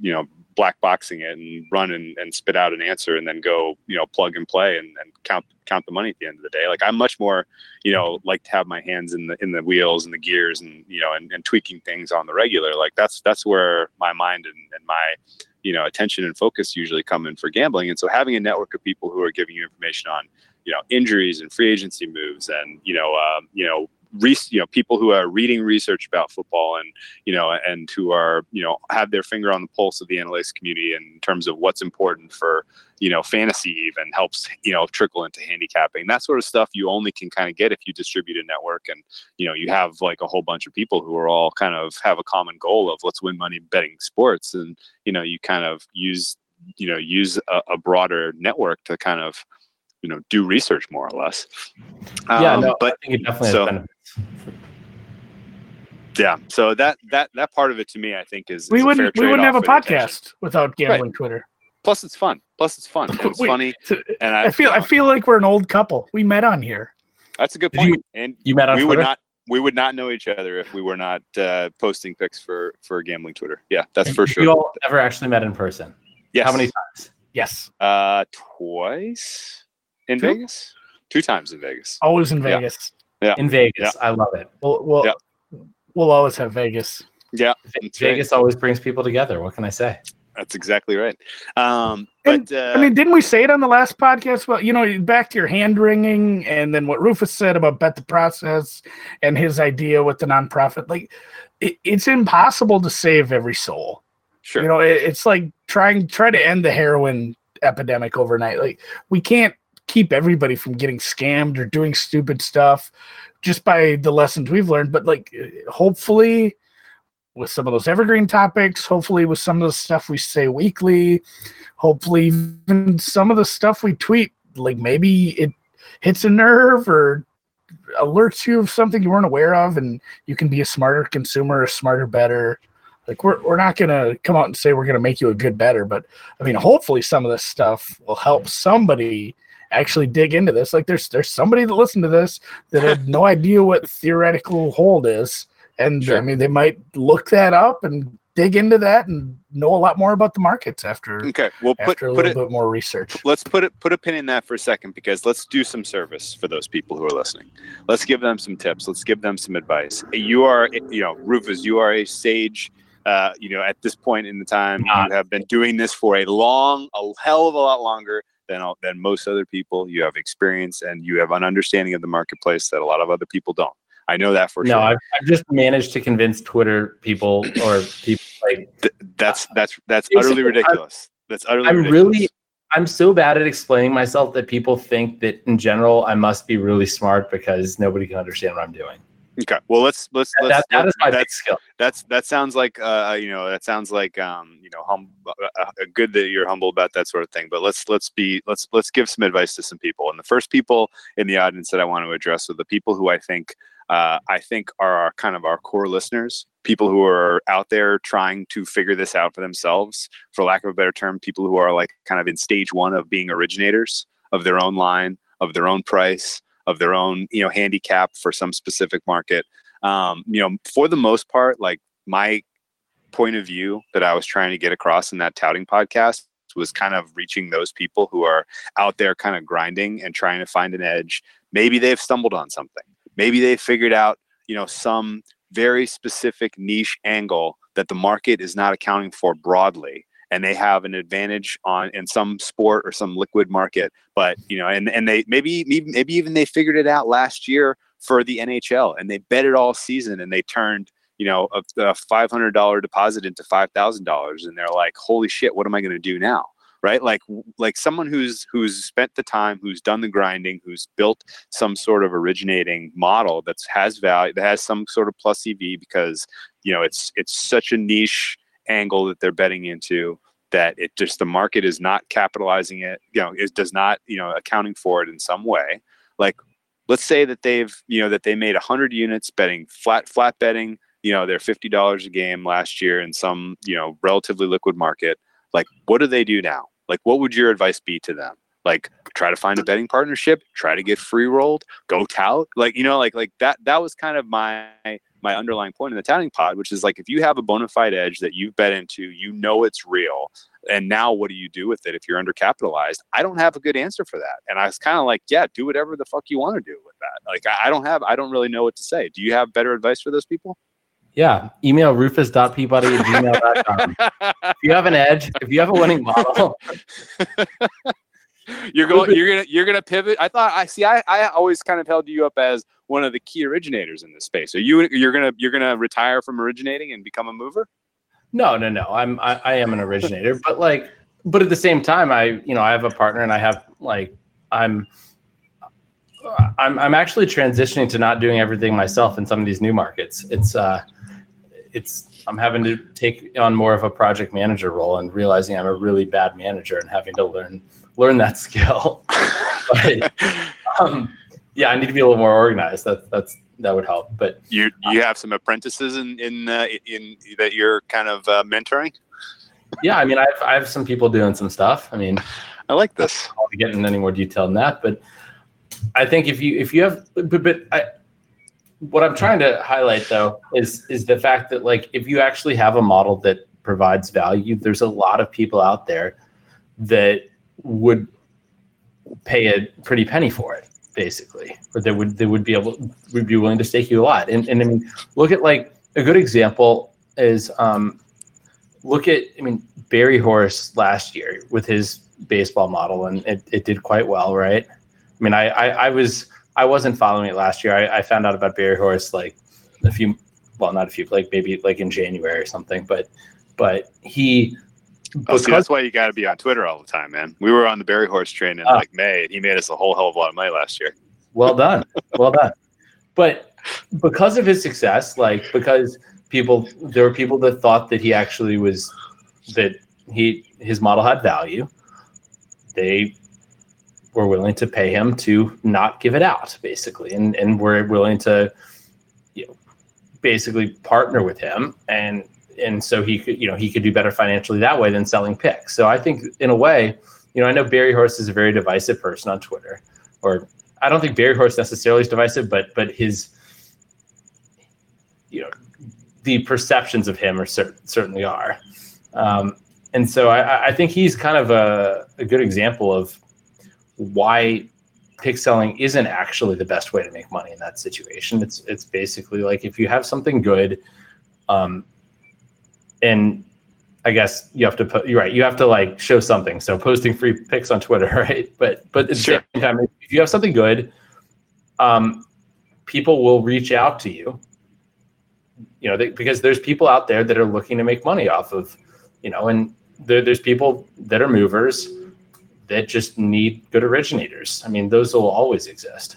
you know black boxing it and run and, and spit out an answer and then go you know plug and play and, and count count the money at the end of the day. Like i'm much more you know like to have my hands in the in the wheels and the gears and you know and, and tweaking things on the regular. Like that's that's where my mind and, and my you know attention and focus usually come in for gambling. And so having a network of people who are giving you information on you know injuries and free agency moves and you know um, you know re- you know people who are reading research about football and you know and who are you know have their finger on the pulse of the analytics community in terms of what's important for you know fantasy even helps you know trickle into handicapping that sort of stuff you only can kind of get if you distribute a network and you know you have like a whole bunch of people who are all kind of have a common goal of let's win money betting sports and you know you kind of use you know use a, a broader network to kind of you know do research more or less yeah, Um, no, but I think it definitely so- benefits. yeah so that that that part of it to me i think is, We is a wouldn't fair we wouldn't have a trade-off attention. podcast without gambling Twitter. plus it's fun plus it's fun and it's Wait, funny so- and I, I feel I feel like we're an old couple. We met on here. that's a good point. you- point and You met on we Twitter. would not we would not know each other if we were not uh, posting pics for for gambling twitter yeah that's for sure You all ever actually met in person? yes How many times? Yes, uh twice in Two? vegas two times in vegas always in Vegas. Yeah. Vegas. In Vegas. I love it. We'll we'll, Yeah. we'll always have Vegas. yeah that's right. Vegas always brings people together. What can I say? that's exactly right um And, but uh, I mean, didn't we say it on the last podcast? Well, you know, back to your hand wringing, and then what Rufus said about bet the process and his idea with the nonprofit. Like, it, it's impossible to save every soul. sure You know, it, it's like trying try to end the heroin epidemic overnight. Like, we can't keep everybody from getting scammed or doing stupid stuff just by the lessons we've learned. But like, hopefully, with some of those evergreen topics, hopefully with some of the stuff we say weekly, hopefully even some of the stuff we tweet, like maybe it hits a nerve or alerts you of something you weren't aware of, and you can be a smarter consumer, a smarter better. Like we're we're not gonna come out and say we're gonna make you a good better, but I mean, hopefully some of this stuff will help somebody actually dig into this. Like there's there's somebody that listened to this that had no idea what theoretical hold is. And Sure. I mean they might look that up and dig into that and know a lot more about the markets after okay we'll put after a put little it bit more research. let's put it put a pin in that for a second because let's do some service for those people who are listening. Let's give them some tips. Let's give them some advice. You are, you know, Rufus, you are a sage. Uh, you know, at this point in the time, Not. you have been doing this for a long, a hell of a lot longer than than most other people. You have experience and you have an understanding of the marketplace that a lot of other people don't. I know that for no, sure. I've, I've just managed to convince Twitter people or people like Th- that's uh, that's that's utterly ridiculous. That's utterly I'm ridiculous. really I'm so bad at explaining myself that people think that in general I must be really smart because nobody can understand what I'm doing. Okay. Well, let's let's That, let's that is my big that's skill. that's that sounds like uh you know that sounds like um you know hum, uh, uh, good that you're humble about that sort of thing but let's let's be let's let's give some advice to some people and the first people in the audience that i want to address are the people who i think uh, i think are our, kind of our core listeners people who are out there trying to figure this out for themselves for lack of a better term people who are like kind of in stage one of being originators of their own line of their own price of their own you know handicap for some specific market um, you know, for the most part, like my point of view that I was trying to get across in that touting podcast was kind of reaching those people who are out there kind of grinding and trying to find an edge. Maybe they've stumbled on something. Maybe they figured out, you know, some very specific niche angle that the market is not accounting for broadly and they have an advantage on in some sport or some liquid market but you know and and they maybe maybe, even they figured it out last year for the NHL and they bet it all season and they turned you know a, a $500 deposit into $5000 and they're like holy shit what am i going to do now? Right? Like like someone who's who's spent the time who's done the grinding who's built some sort of originating model that has value that has some sort of plus ev because you know it's it's such a niche angle that they're betting into that it just the market is not capitalizing it you know it does not you know accounting for it in some way. Like let's say that they've you know that they made 100 units betting flat flat betting you know they're $50 a game last year in some you know relatively liquid market. Like what do they do now? Like what would your advice be to them? Like try to find a betting partnership try to get free rolled go tout like you know like like that that was kind of my my underlying point in the touting pod which is like if you have a bona fide edge that you've bet into you know it's real and now what do you do with it if you're undercapitalized? I don't have a good answer for that. And i was kind of like yeah do whatever the fuck you want to do with that. Like I, I don't have i don't really know what to say. Do you have better advice for those people? Yeah. Email rufus.peabody at gmail.com. if you have an edge, if you have a winning model, you're going you're gonna you're gonna pivot i thought i see i i always kind of held you up as one of the key originators in this space are you you're gonna you're gonna retire from originating and become a mover no, no, no. I'm I, I am an originator, but like but at the same time I, you know, I have a partner and I have like I'm I'm I'm actually transitioning to not doing everything myself in some of these new markets. It's uh it's I'm having to take on more of a project manager role and realizing I'm a really bad manager and having to learn learn that skill. but um, yeah, I need to be a little more organized. That that's that would help. But you you have some apprentices in in uh, in that you're kind of uh, mentoring yeah, I mean, I've I have some people doing some stuff. I mean, i like this I'll get into any more detail than that, but I think if you if you have, but, but I, what I'm trying to highlight though is is the fact that like if you actually have a model that provides value, there's a lot of people out there that would pay a pretty penny for it, basically, or they would they would be able would be willing to stake you a lot. And and I mean, look at like a good example is um, look at I mean Barry Horse last year with his baseball model, and it, it did quite well, right? I mean, I, I, I was I wasn't following it last year. I, I found out about Barry Horse like a few, well, not a few, like maybe like in January or something. But but he oh, see, that's why you got to be on twitter all the time man we were on the Barry horse train in Ah. like may and he made us a whole hell of a lot of money last year well done, well done. But because of his success, like because people there were people that thought that he actually was that he his model had value. They were willing to pay him to not give it out, basically, and and were willing to, you know, basically partner with him, and and so he could you know he could do better financially that way than selling picks. So I think in a way, you know, I know Barry Horse is a very divisive person on Twitter, or I don't think Barry Horse necessarily is divisive, but but his you know the perceptions of him are cer- certainly are. Um, and so I, I think he's kind of a, a good example of why pick selling isn't actually the best way to make money in that situation. It's it's basically like if you have something good, um, and I guess you have to put. You're right. You have to like show something. So posting free pics on Twitter, right? But but at the same time, if you have something good, um, people will reach out to you. You know, they, because there's people out there that are looking to make money off of, you know, and there, there's people that are movers that just need good originators. I mean, those will always exist.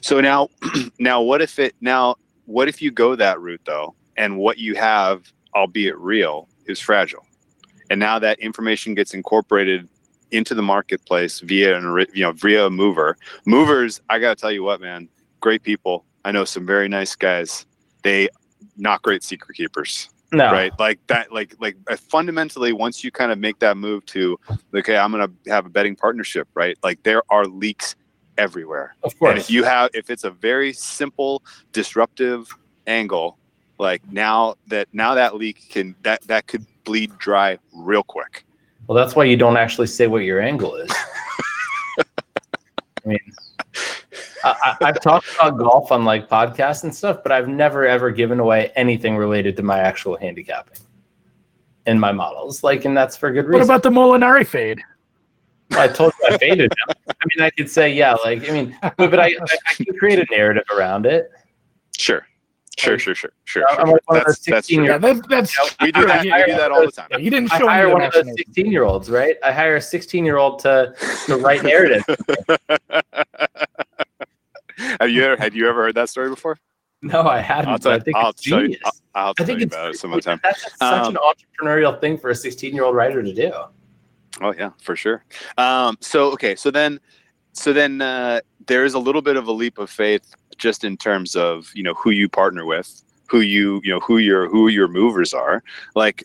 So now, now what if it now what if you go that route though, and what you have, albeit real, is fragile, and now that information gets incorporated into the marketplace via an you know via a mover. Movers, I gotta tell you what, man, great people. I know some very nice guys. They not great secret keepers No, right like that like like uh, fundamentally once you kind of make that move to okay i'm gonna have a betting partnership right like there are leaks everywhere of and course. if you have if it's a very simple disruptive angle like now that now that leak can that that could bleed dry real quick Well, that's why you don't actually say what your angle is. I mean, I, I, I've talked about golf on like podcasts and stuff, but I've never ever given away anything related to my actual handicapping in my models. Like, and that's for good reason. What about the Molinari fade? I told you I faded him. I mean, I could say, yeah, like, I mean, but, but I, I, I can create a narrative around it. sure sure sure sure sure, I'm sure. like one of That's- those 16 true. year Yeah, that, that's we do that we do that all the time Yeah, you didn't I show hire me one of those 16 year olds, right? I hire a 16 year old to, to write narrative. have you ever had you ever heard that story before No, I haven't. i'll but tell I you think i'll it's tell you genius. i'll, I'll I tell think you it's about it some other time That's such an Um, entrepreneurial thing for a 16 year old writer to do. Oh yeah, for sure. Um, so okay, so then, so then uh, there is a little bit of a leap of faith just in terms of you know who you partner with, who you you know who your who your movers are. Like,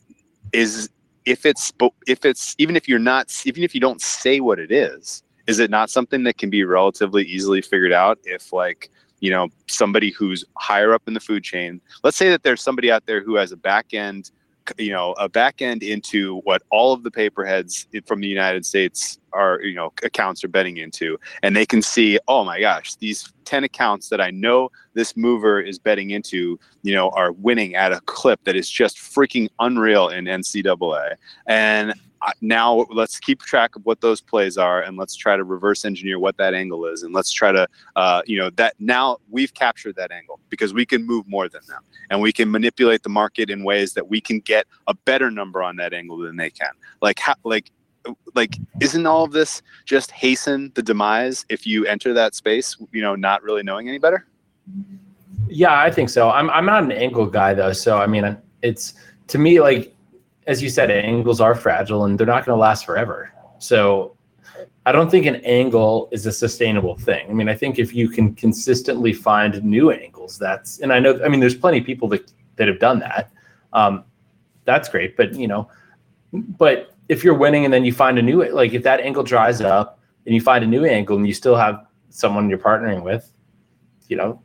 is if it's if it's even if you're not even if you don't say what it is, is it not something that can be relatively easily figured out if like you know somebody who's higher up in the food chain let's say that there's somebody out there who has a back end you know a back end into what all of the paperheads from the united states are you know accounts are betting into. And they can see oh my gosh these 10 accounts that i know this mover is betting into you know are winning at a clip that is just freaking unreal in ncaa and now let's keep track of what those plays are and let's try to reverse engineer what that angle is and let's try to uh, you know that now we've captured that angle because we can move more than them and we can manipulate the market in ways that we can get a better number on that angle than they can like like like isn't all of this just hasten the demise if you enter that space you know not really knowing any better Yeah, I think so. I'm I'm not an angle guy though, so I mean, it's to me like as you said, angles are fragile and they're not going to last forever. So I don't think an angle is a sustainable thing. I mean, I think if you can consistently find new angles, that's and I know I mean, there's plenty of people that that have done that. Um, that's great, but you know, but if you're winning and then you find a new like if that angle dries up and you find a new angle and you still have someone you're partnering with, you know,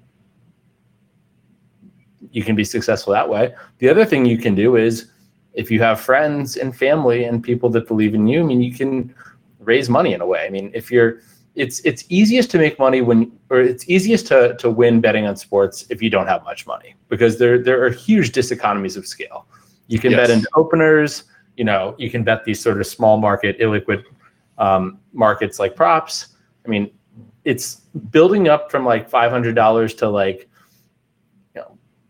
you can be successful that way. The other thing you can do is if you have friends and family and people that believe in you, I mean, you can raise money in a way. I mean, if you're, it's it's easiest to make money when, or it's easiest to to win betting on sports if you don't have much money because there there are huge diseconomies of scale. You can bet Yes. into openers. You know, you can bet these sort of small market, illiquid um, markets like props. I mean, it's building up from like five hundred dollars to like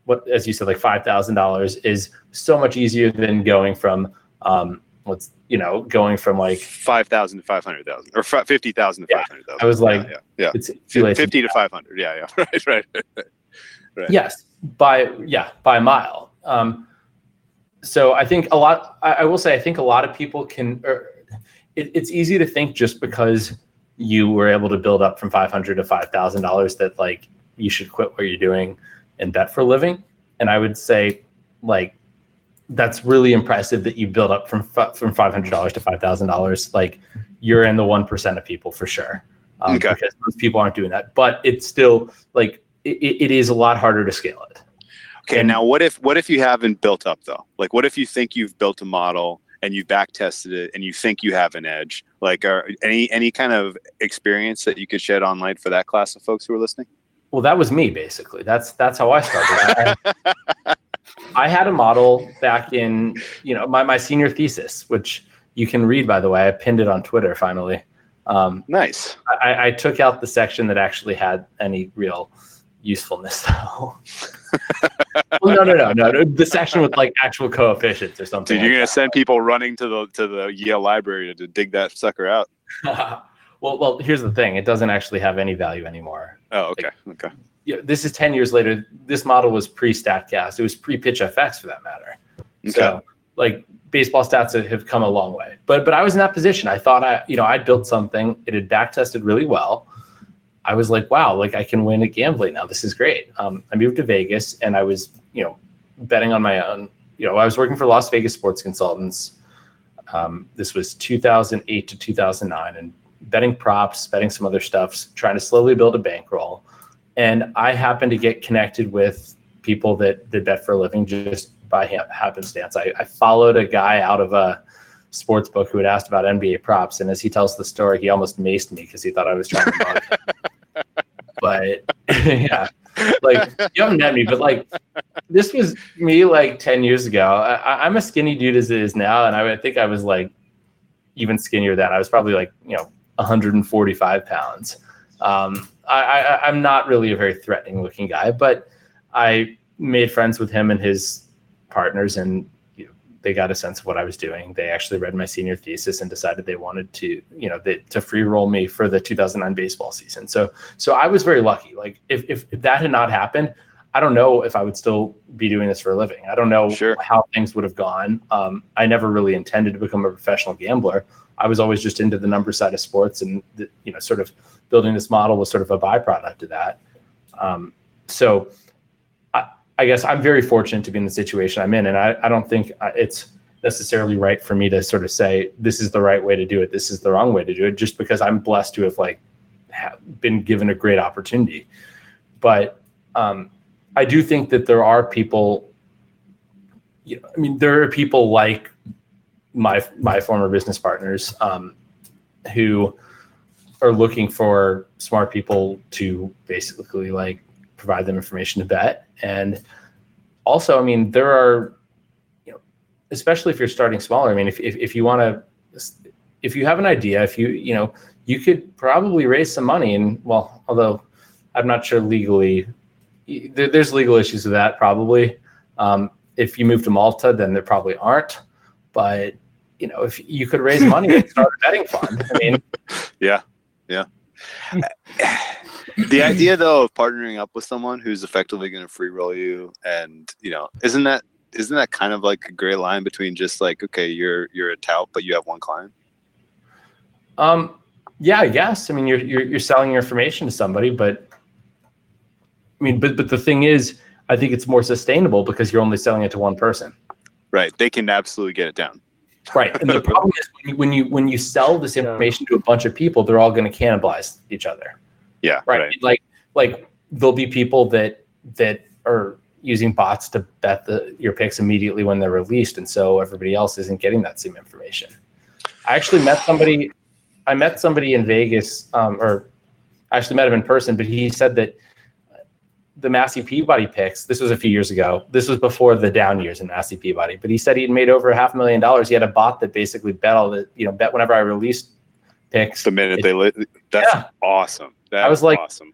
what as you said like five thousand dollars is so much easier than going from um what's you know going from like 5000 to 500000 or fi- 50000 to Yeah. 500000 I was like, yeah, yeah, it's yeah. late 50 to 500 yeah yeah right right. Right. Yes by yeah by a mile. Um so i think a lot i, I will say i think a lot of people can or it, it's easy to think just because you were able to build up from 500 to $5000 that like you should quit what you're doing and bet for a living and i would say like that's really impressive that you build up from from $500 to $5000 like you're in the 1% of people for sure um, Okay. because most people aren't doing that but it's still like it, it is a lot harder to scale it Okay, And- now what if what if you haven't built up though? Like what if you think you've built a model and you've back tested it and you think you have an edge? Like are any any kind of experience that you could shed on light for that class of folks who are listening? Well that was me basically that's that's how i started I- I had a model back in, you know, my, my senior thesis, which you can read, by the way. I pinned it on Twitter finally. Um, Nice. I, I took out the section that actually had any real usefulness, though. well, no, no, no, no, no. The section with like actual coefficients or something. Dude, you're like gonna that. send people running to the to the Yale library to, to dig that sucker out. well, well, here's the thing. It doesn't actually have any value anymore. Oh, okay. Okay. Yeah, this is 10 years later. This model was pre StatCast. It was pre Pitch FX for that matter. Okay. So, like baseball stats have- have come a long way. But but I was in that position. I thought I, you know, I built something. It had back tested really well. I was like, wow, like I can win at gambling now. This is great. Um, I moved to Vegas and I was, you know, betting on my own. You know, I was working for Las Vegas Sports Consultants. Um, this was 2008 to 2009, and betting props, betting some other stuff, trying to slowly build a bankroll. And I happened to get connected with people that that bet for a living just by ha- happenstance. I, I followed a guy out of a sports book who had asked about NBA props, and as he tells the story, he almost maced me because he thought I was trying to bug him. But yeah, like you haven't met me, but like this was me like ten years ago. I, I- I'm a skinny dude as it is now, and I, would think I was like even skinnier then. I was probably like you know 145 pounds. Um, I, I, I'm not really a very threatening looking guy, but I made friends with him and his partners, and you know, they got a sense of what I was doing. They actually read my senior thesis and decided they wanted to, you know, they, to free roll me for the 2009 baseball season. So, so I was very lucky. Like, if, if, if that had not happened, I don't know if I would still be doing this for a living. I don't know Sure. how things would have gone. Um, I never really intended to become a professional gambler. I was always just into the number side of sports, and the, you know, sort of building this model was sort of a byproduct of that. Um, so, I, I guess I'm very fortunate to be in the situation I'm in, and I, I don't think uh, it's necessarily right for me to sort of say this is the right way to do it, this is the wrong way to do it, just because I'm blessed to have like ha- been given a great opportunity. But um, I do think that there are people. You know, I mean, there are people like my my former business partners um, who are looking for smart people to basically like provide them information to bet and also i mean there are you know especially if you're starting smaller i mean if, if, if you want to if you have an idea if you you know you could probably raise some money and well although i'm not sure legally there, there's legal issues with that probably. Um, if you move to malta then there probably aren't. But you know if you could raise money and start a betting fund. I mean yeah, yeah. the idea though of partnering up with someone who's effectively going to free roll you and you know isn't that isn't that kind of like a gray line between just like okay you're you're a tout but you have one client? Um, yeah, I guess. I mean, you're you're you're selling your information to somebody, but I mean, but but the thing is, I think it's more sustainable because you're only selling it to one person, right. They can absolutely get it down right? And the problem is when you when you, when you sell this information to a bunch of people, they're all going to cannibalize each other, yeah right? right, Like like there'll be people that that are using bots to bet the your picks immediately when they're released, and so everybody else isn't getting that same information. I actually met somebody. I met somebody in Vegas, um, or I actually met him in person, but he said that the Massey Peabody picks. This was a few years ago. This was before the down years in Massey Peabody. But he said he'd made over a half a million dollars. He had a bot that basically bet all the, you know, bet whenever I released picks. the minute they lit that's Yeah. awesome That's I was like- awesome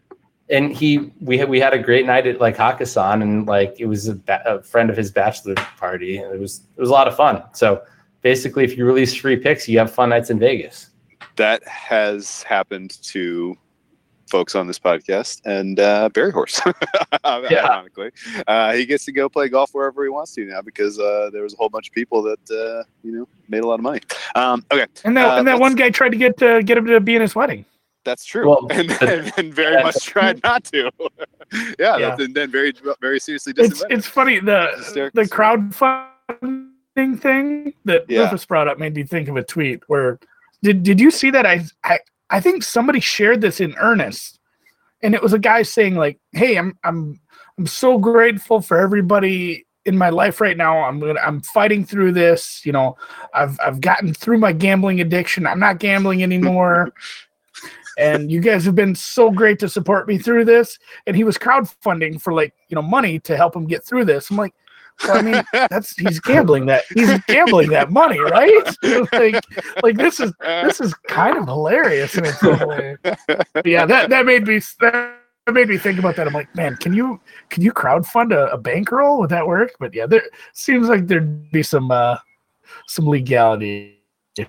and he we had we had a great night at like Hakkasan and like it was a, ba- a friend of his bachelor party and it was it was a lot of fun. So basically, if you release free picks, you have fun nights in Vegas. that has happened to folks on this podcast and uh, Barry Horse. Ironically, uh, he gets to go play golf wherever he wants to now because uh, there was a whole bunch of people that uh, you know made a lot of money. Um, okay, And that Uh, and that one guy tried to get uh, get him to be in his wedding. that's true, Well, and, but- and, and very yeah. much tried not to. yeah, Yeah. That's, and then very very seriously It's it's funny the Hysterical. the crowdfunding thing that Yeah. Rufus brought up made me think of a tweet where did did you see that I I I think somebody shared this in earnest and it was a guy saying like hey I'm I'm I'm so grateful for everybody in my life right now. I'm gonna I'm fighting through this you know I've I've gotten through my gambling addiction. I'm not gambling anymore. And you guys have been so great to support me through this. And he was crowdfunding for like you know money to help him get through this. I'm like Well, I mean, that's he's gambling that he's gambling that money, right? like, like this is this is kind of hilarious in its own way. But yeah, that that made me that made me think about that. I'm like, man, can you can you crowdfund a, a bankroll? Would that work? But yeah, there seems like there'd be some uh some legality.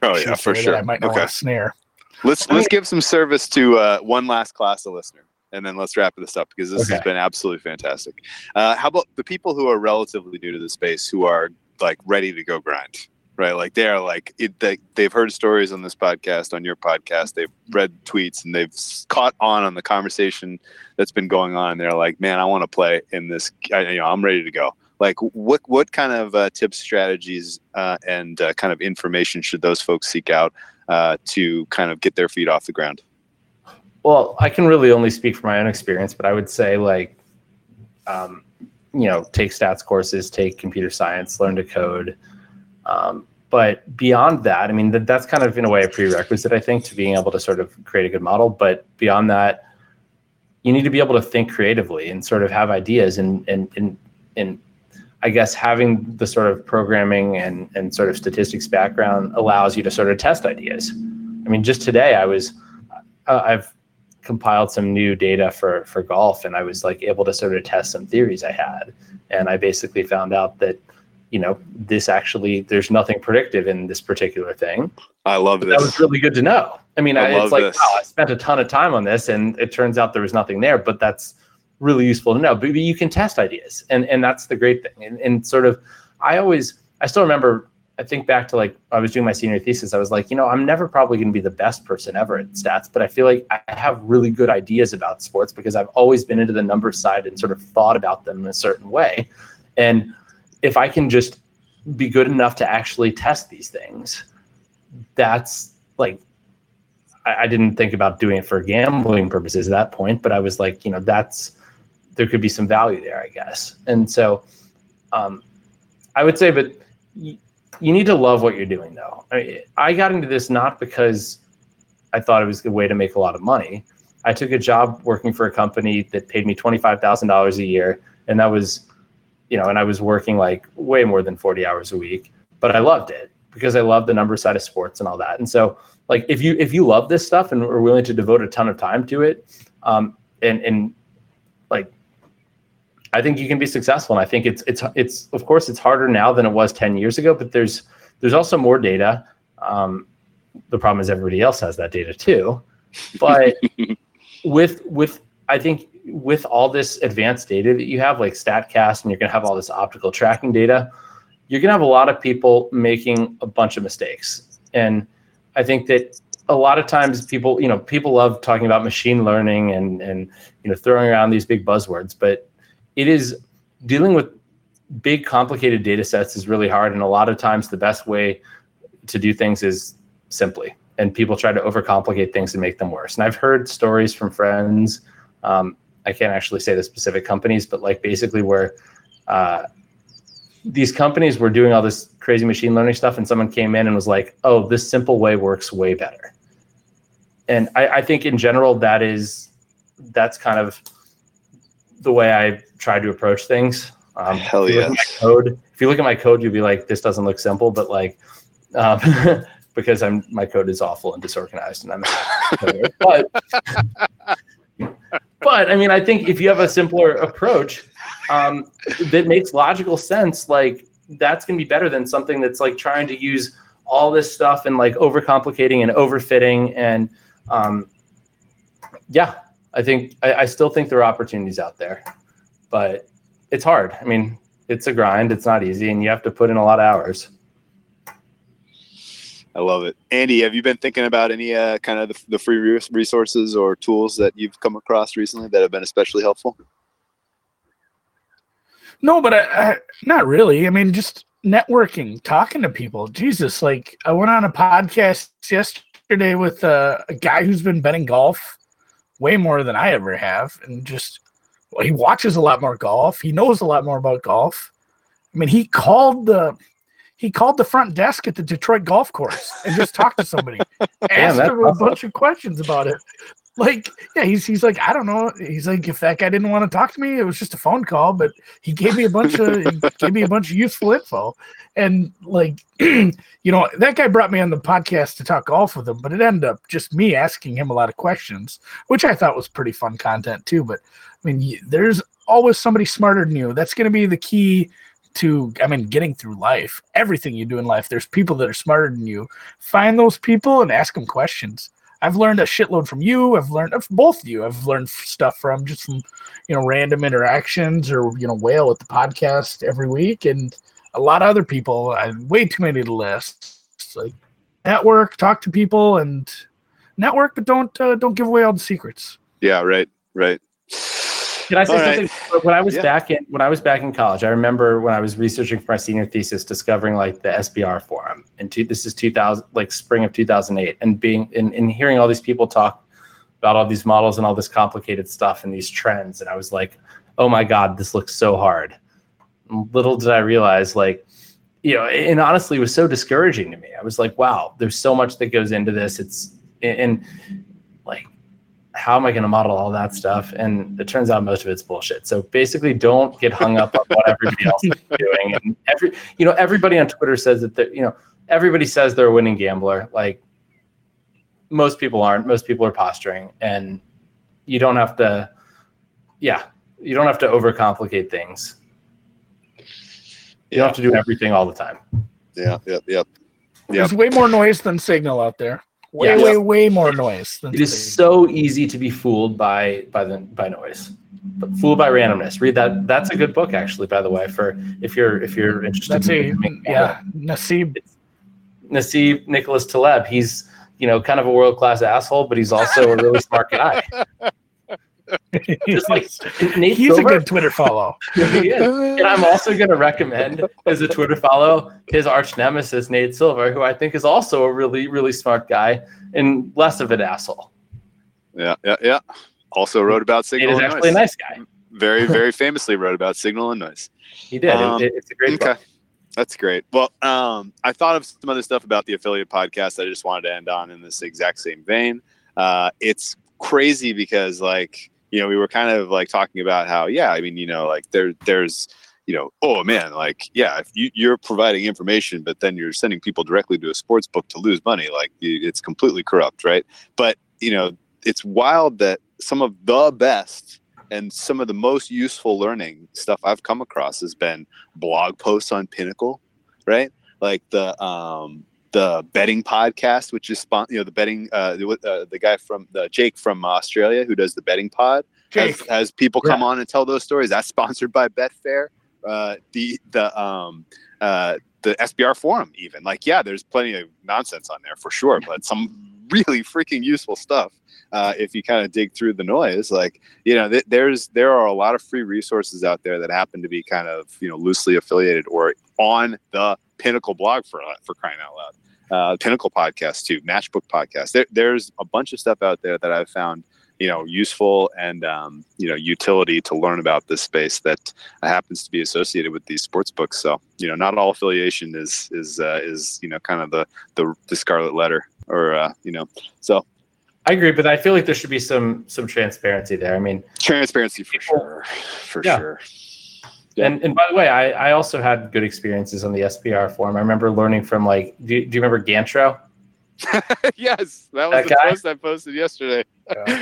Oh, yeah, for sure. I might not Okay. want to snare. Let's let's give some service to uh, one last class of listener, and then let's wrap this up because this has been absolutely fantastic. Uh, how about the people who are relatively new to the space who are like ready to go grind, right? Like they are like it, they, they've heard stories on this podcast, on your podcast, they've read tweets, and they've caught on on the conversation that's been going on. They're like, man, I want to play in this. I, you know, I'm ready to go. Like, what what kind of uh, tips, strategies, uh, and uh, kind of information should those folks seek out uh, to kind of get their feet off the ground? Well, I can really only speak from my own experience, but I would say like, um, you know, take stats courses, take computer science, learn to code. Um, but beyond that, I mean, that, that's kind of in a way a prerequisite, I think, to being able to sort of create a good model. But beyond that, you need to be able to think creatively and sort of have ideas and and and and I guess having the sort of programming and and sort of statistics background allows you to sort of test ideas. I mean, just today I was uh, I've compiled some new data for for golf and I was like able to sort of test some theories I had and I basically found out that you know this actually there's nothing predictive in this particular thing I love this. that was really good to know. I mean, I I it's like, this. wow, I spent a ton of time on this, and it turns out there was nothing there. But that's really useful to know. But you can test ideas, and and that's the great thing. And, and sort of, I always, I still remember. I think back to like I was doing my senior thesis. I was like, you know, I'm never probably going to be the best person ever at stats, but I feel like I have really good ideas about sports because I've always been into the numbers side and sort of thought about them in a certain way. And if I can just be good enough to actually test these things, that's like I, I didn't think about doing it for gambling purposes at that point, but I was like, you know, that's there could be some value there, I guess. And so um, I would say, but you, need to love what you're doing, though. I, mean, I got into this not because I thought it was a way to make a lot of money. I took a job working for a company that paid me twenty five thousand dollars a year, and that was, you know, and I was working like way more than forty hours a week, but I loved it because I love the number side of sports and all that. And so, like, if you if you love this stuff and are willing to devote a ton of time to it, um, and and I think you can be successful. And I think it's it's it's of course it's harder now than it was ten years ago, but there's there's also more data. Um, the problem is everybody else has that data too, but with with I think with all this advanced data that you have, like Statcast, and you're gonna have all this optical tracking data, you're gonna have a lot of people making a bunch of mistakes. And I think that a lot of times people, you know, people love talking about machine learning and and you know throwing around these big buzzwords, but it is dealing with big complicated data sets is really hard. And a lot of times the best way to do things is simply. And people try to overcomplicate things and make them worse. And I've heard stories from friends. Um, I can't actually say the specific companies, but like basically where uh, these companies were doing all this crazy machine learning stuff, and someone came in and was like, "Oh, this simple way works way better." And I, I think in general that is that's kind of the way I try to approach things. Um, Hell if you look at my code. If you look at my code, you'll be like, "This doesn't look simple," but like, um, because I'm my code is awful and disorganized, and I'm. but but I mean, I think if you have a simpler approach um, that makes logical sense, like that's going to be better than something that's like trying to use all this stuff and like overcomplicating and overfitting and um, yeah, I think I, I still think there are opportunities out there, but it's hard. I mean, it's a grind. It's not easy, and you have to put in a lot of hours. I love it. Andy, have you been thinking about any uh, kind of the, the free resources or tools that you've come across recently that have been especially helpful? No, but I, I, not really. I mean, just networking, talking to people. Jesus, like I went on a podcast yesterday with uh, a guy who's been betting golf way more than I ever have, and just well, he watches a lot more golf. He knows a lot more about golf. I mean, he called the he called the front desk at the Detroit golf course and just talked to somebody, asked him a awesome. bunch of questions about it. like yeah he's he's like i don't know he's like if that guy didn't want to talk to me it was just a phone call but he gave me a bunch of he gave me a bunch of useful info and like you know that guy brought me on the podcast to talk golf with him but it ended up just me asking him a lot of questions which i thought was pretty fun content too but i mean there's always somebody smarter than you that's going to be the key to i mean getting through life everything you do in life there's people that are smarter than you find those people and ask them questions I've learned a shitload from you. I've learned of both of you. I've learned stuff from just from you know random interactions or you know whale with the podcast every week, and a lot of other people. I way too many to list. It's like network, talk to people, and network, but don't uh, don't give away all the secrets. Yeah, right, right. Can I say All right. something? When I was Yeah. back in when I was back in college, I remember when I was researching for my senior thesis, discovering like the SBR forum, and two, this is 2000, like spring of 2008, and being and, and hearing all these people talk about all these models and all this complicated stuff and these trends, and I was like, oh my god, this looks so hard. Little did I realize, like, you know, and honestly, it was so discouraging to me. I was like, wow, there's so much that goes into this. It's and like how am I going to model all that stuff? And it turns out most of it's bullshit. So basically, don't get hung up on what everybody else is doing. And every, you know, everybody on Twitter says that, you know, everybody says they're a winning gambler. Like most people aren't. Most people are posturing, and you don't have to. Yeah, you don't have to overcomplicate things. You don't have to do everything all the time. Yeah, yeah, yep. There's way more noise than signal out there. Way, Yeah. way, way more noise than It is signal. so easy to be fooled by by the by noise, but fooled by randomness. Read that. That's a good book, actually. By the way, for if you're if you're interested. That's a in becoming- yeah. Nassim. Nassim Nicholas Taleb. He's you know kind of a world class asshole, but he's also a really smart guy. Just like Nate he's a good Twitter follow. And I'm also going to recommend as a Twitter follow his arch nemesis Nate Silver, who I think is also a really really smart guy and less of an asshole. Yeah, yeah, yeah. Also wrote about Nate signal is and actually a noise. nice guy. Very, very famously wrote about signal and noise. He did. Um, it- it's a great Okay. book. That's great. Well, um, I thought of some other stuff about the affiliate podcast that I just wanted to end on in this exact same vein. Uh, it's crazy because, like, you know, we were kind of like talking about how, yeah, I mean, you know, like there, there's, you know, oh man, like, yeah, if you, you're providing information, but then you're sending people directly to a sports book to lose money, like, it's completely corrupt, right? But you know, it's wild that some of the best and some of the most useful learning stuff I've come across has been blog posts on Pinnacle, right? Like the um the betting podcast, which is you know the betting uh the, uh, the guy from the Jake from Australia who does the betting pod has, Jake. has people come on and tell those stories. That's sponsored by Betfair. Uh, the the um uh the SBR forum even like yeah, there's plenty of nonsense on there for sure, but some really freaking useful stuff. Uh, if you kind of dig through the noise, like you know, th- there's there are a lot of free resources out there that happen to be kind of you know loosely affiliated or on the Pinnacle blog for for crying out loud. Uh, Pinnacle podcast too, Matchbook podcast. There, there's a bunch of stuff out there that I've found you know useful and um, you know utility to learn about this space that happens to be associated with these sports books. So you know, not all affiliation is is uh, is you know kind of the the, the scarlet letter or uh, you know so I agree, but I feel like there should be some some transparency there. I mean, transparency for People- sure, for Yeah. sure. Yeah. and and by the way, I I also had good experiences on the SBR forum. I remember learning from like, do, you- do you remember Gantro? yes, that was That the guy? post I posted yesterday.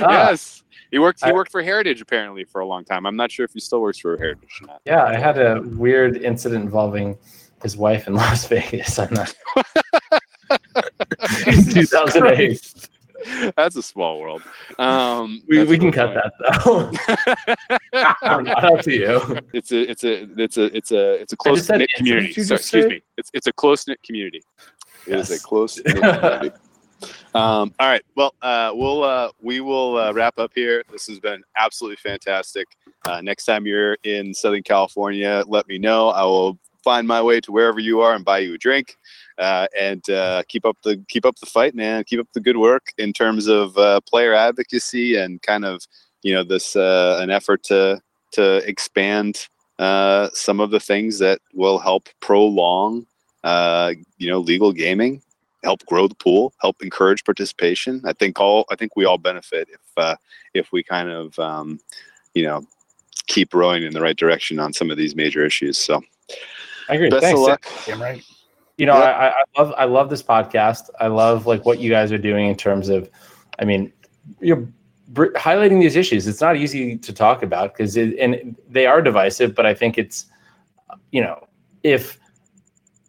Ah. yes, he worked. He I- worked for Heritage apparently for a long time. I'm not sure if he still works for Heritage. Or not. Yeah, I had a weird incident involving his wife in Las Vegas. I'm not. 2008. That's a small world. Um, We, we can cut good that though. Up to you. It's a it's a it's a it's a it's a close knit community. Sorry, excuse say- me. It's it's a close knit community. It is Yes. a close knit community. Um, all right. Well, uh, we'll uh, we will uh, wrap up here. This has been absolutely fantastic. Uh, next time you're in Southern California, let me know. I will find my way to wherever you are and buy you a drink. Uh, and uh, keep up the keep up the fight, man. Keep up the good work in terms of uh, player advocacy and kind of you know this uh, an effort to to expand uh, some of the things that will help prolong uh, you know legal gaming help grow the pool, help encourage participation. I think all I think we all benefit if if we kind of um, you know keep rowing in the right direction on some of these major issues. So I agree. best Thanks. of luck. Damn right. you know, Yeah. I, I I love I love this podcast. I love like what you guys are doing in terms of, I mean, you're br- highlighting these issues. It's not easy to talk about because and they are divisive. But I think it's, you know, if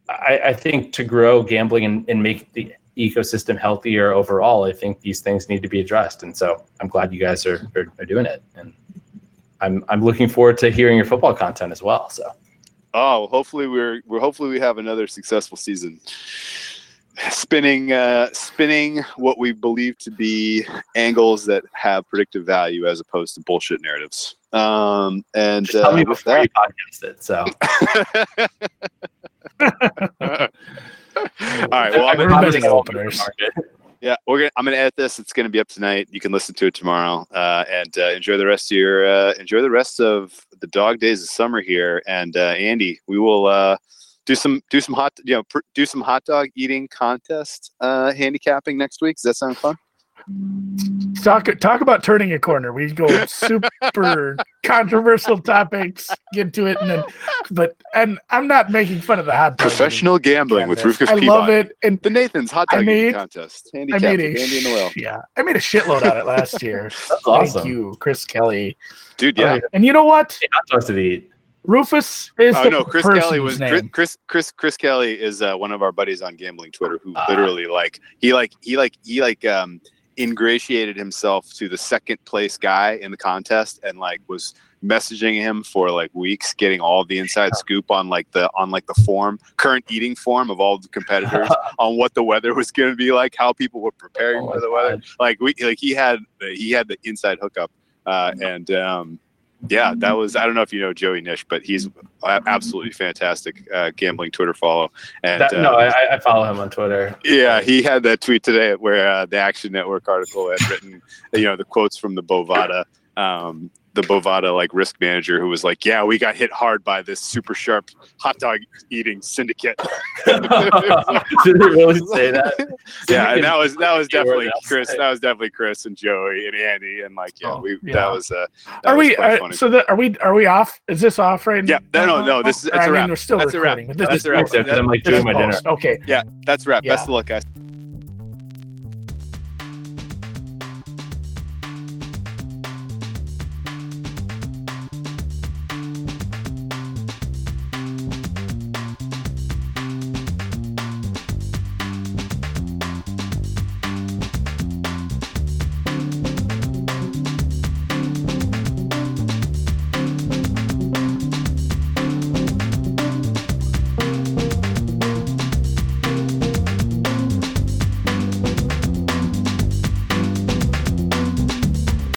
I, I think to grow gambling and, and make the ecosystem healthier overall, I think these things need to be addressed. And so I'm glad you guys are are, are doing it. And I'm I'm looking forward to hearing your football content as well. So. Oh, hopefully we're we're hopefully we have another successful season. Spinning uh spinning what we believe to be angles that have predictive value as opposed to bullshit narratives. Um and Just tell uh, me before that, you podcast it. So. All right. Well, I'm betting openers. Yeah, we're gonna. I'm gonna edit this. It's gonna be up tonight. You can listen to it tomorrow, uh, and uh, enjoy the rest of your uh, enjoy the rest of the dog days of summer here. And uh, Andy, we will uh, do some do some hot you know pr- do some hot dog eating contest uh, handicapping next week. Does that sound fun? Talk talk about turning a corner. We go super controversial topics, get to it, and then. But and I'm not making fun of the hot dog. Professional gambling with. Rufus I love it, and The Nathan's hot I dog eating made- contest. I made a Andy and the Whale. sh- yeah, I made a shitload on it last year. That's awesome. Thank you, Chris Kelly. Dude, yeah. And you know what? Hot dogs to eat. Rufus is Oh the no, Chris Kelly was name. Chris, Chris Chris Chris Kelly is uh, one of our buddies on gambling Twitter who Ah. literally like he like he like he like um ingratiated himself to the second place guy in the contest and like was messaging him for like weeks getting all the inside scoop on like the on like the form current eating form of all the competitors on what the weather was going to be like how people were preparing Oh for the weather. Like we like he had the, he had the inside hookup uh and um yeah that was i don't know if you know joey knish but he's absolutely fantastic uh gambling twitter follow and That, uh, no, I, I follow him on Twitter. yeah he had that tweet today where uh, the action network article had written you know the quotes from the bovada um the bovada like risk manager who was like yeah we got hit hard by this super sharp hot dog eating syndicate Did they really say that? yeah, and that was that was definitely. Chris. That was definitely Chris and Joey and Andy, and like yeah, Oh, we yeah. that was uh, that Are was we? Are, so that are we? Are we off? Is this off right Yeah, now? no, no, no, this is- Or, it's I a mean, wrap. We're still That's a wrap. this That's is a wrap. post. Because I'm like doing my dinner. Okay. yeah, that's a wrap. Yeah. Best of luck, guys.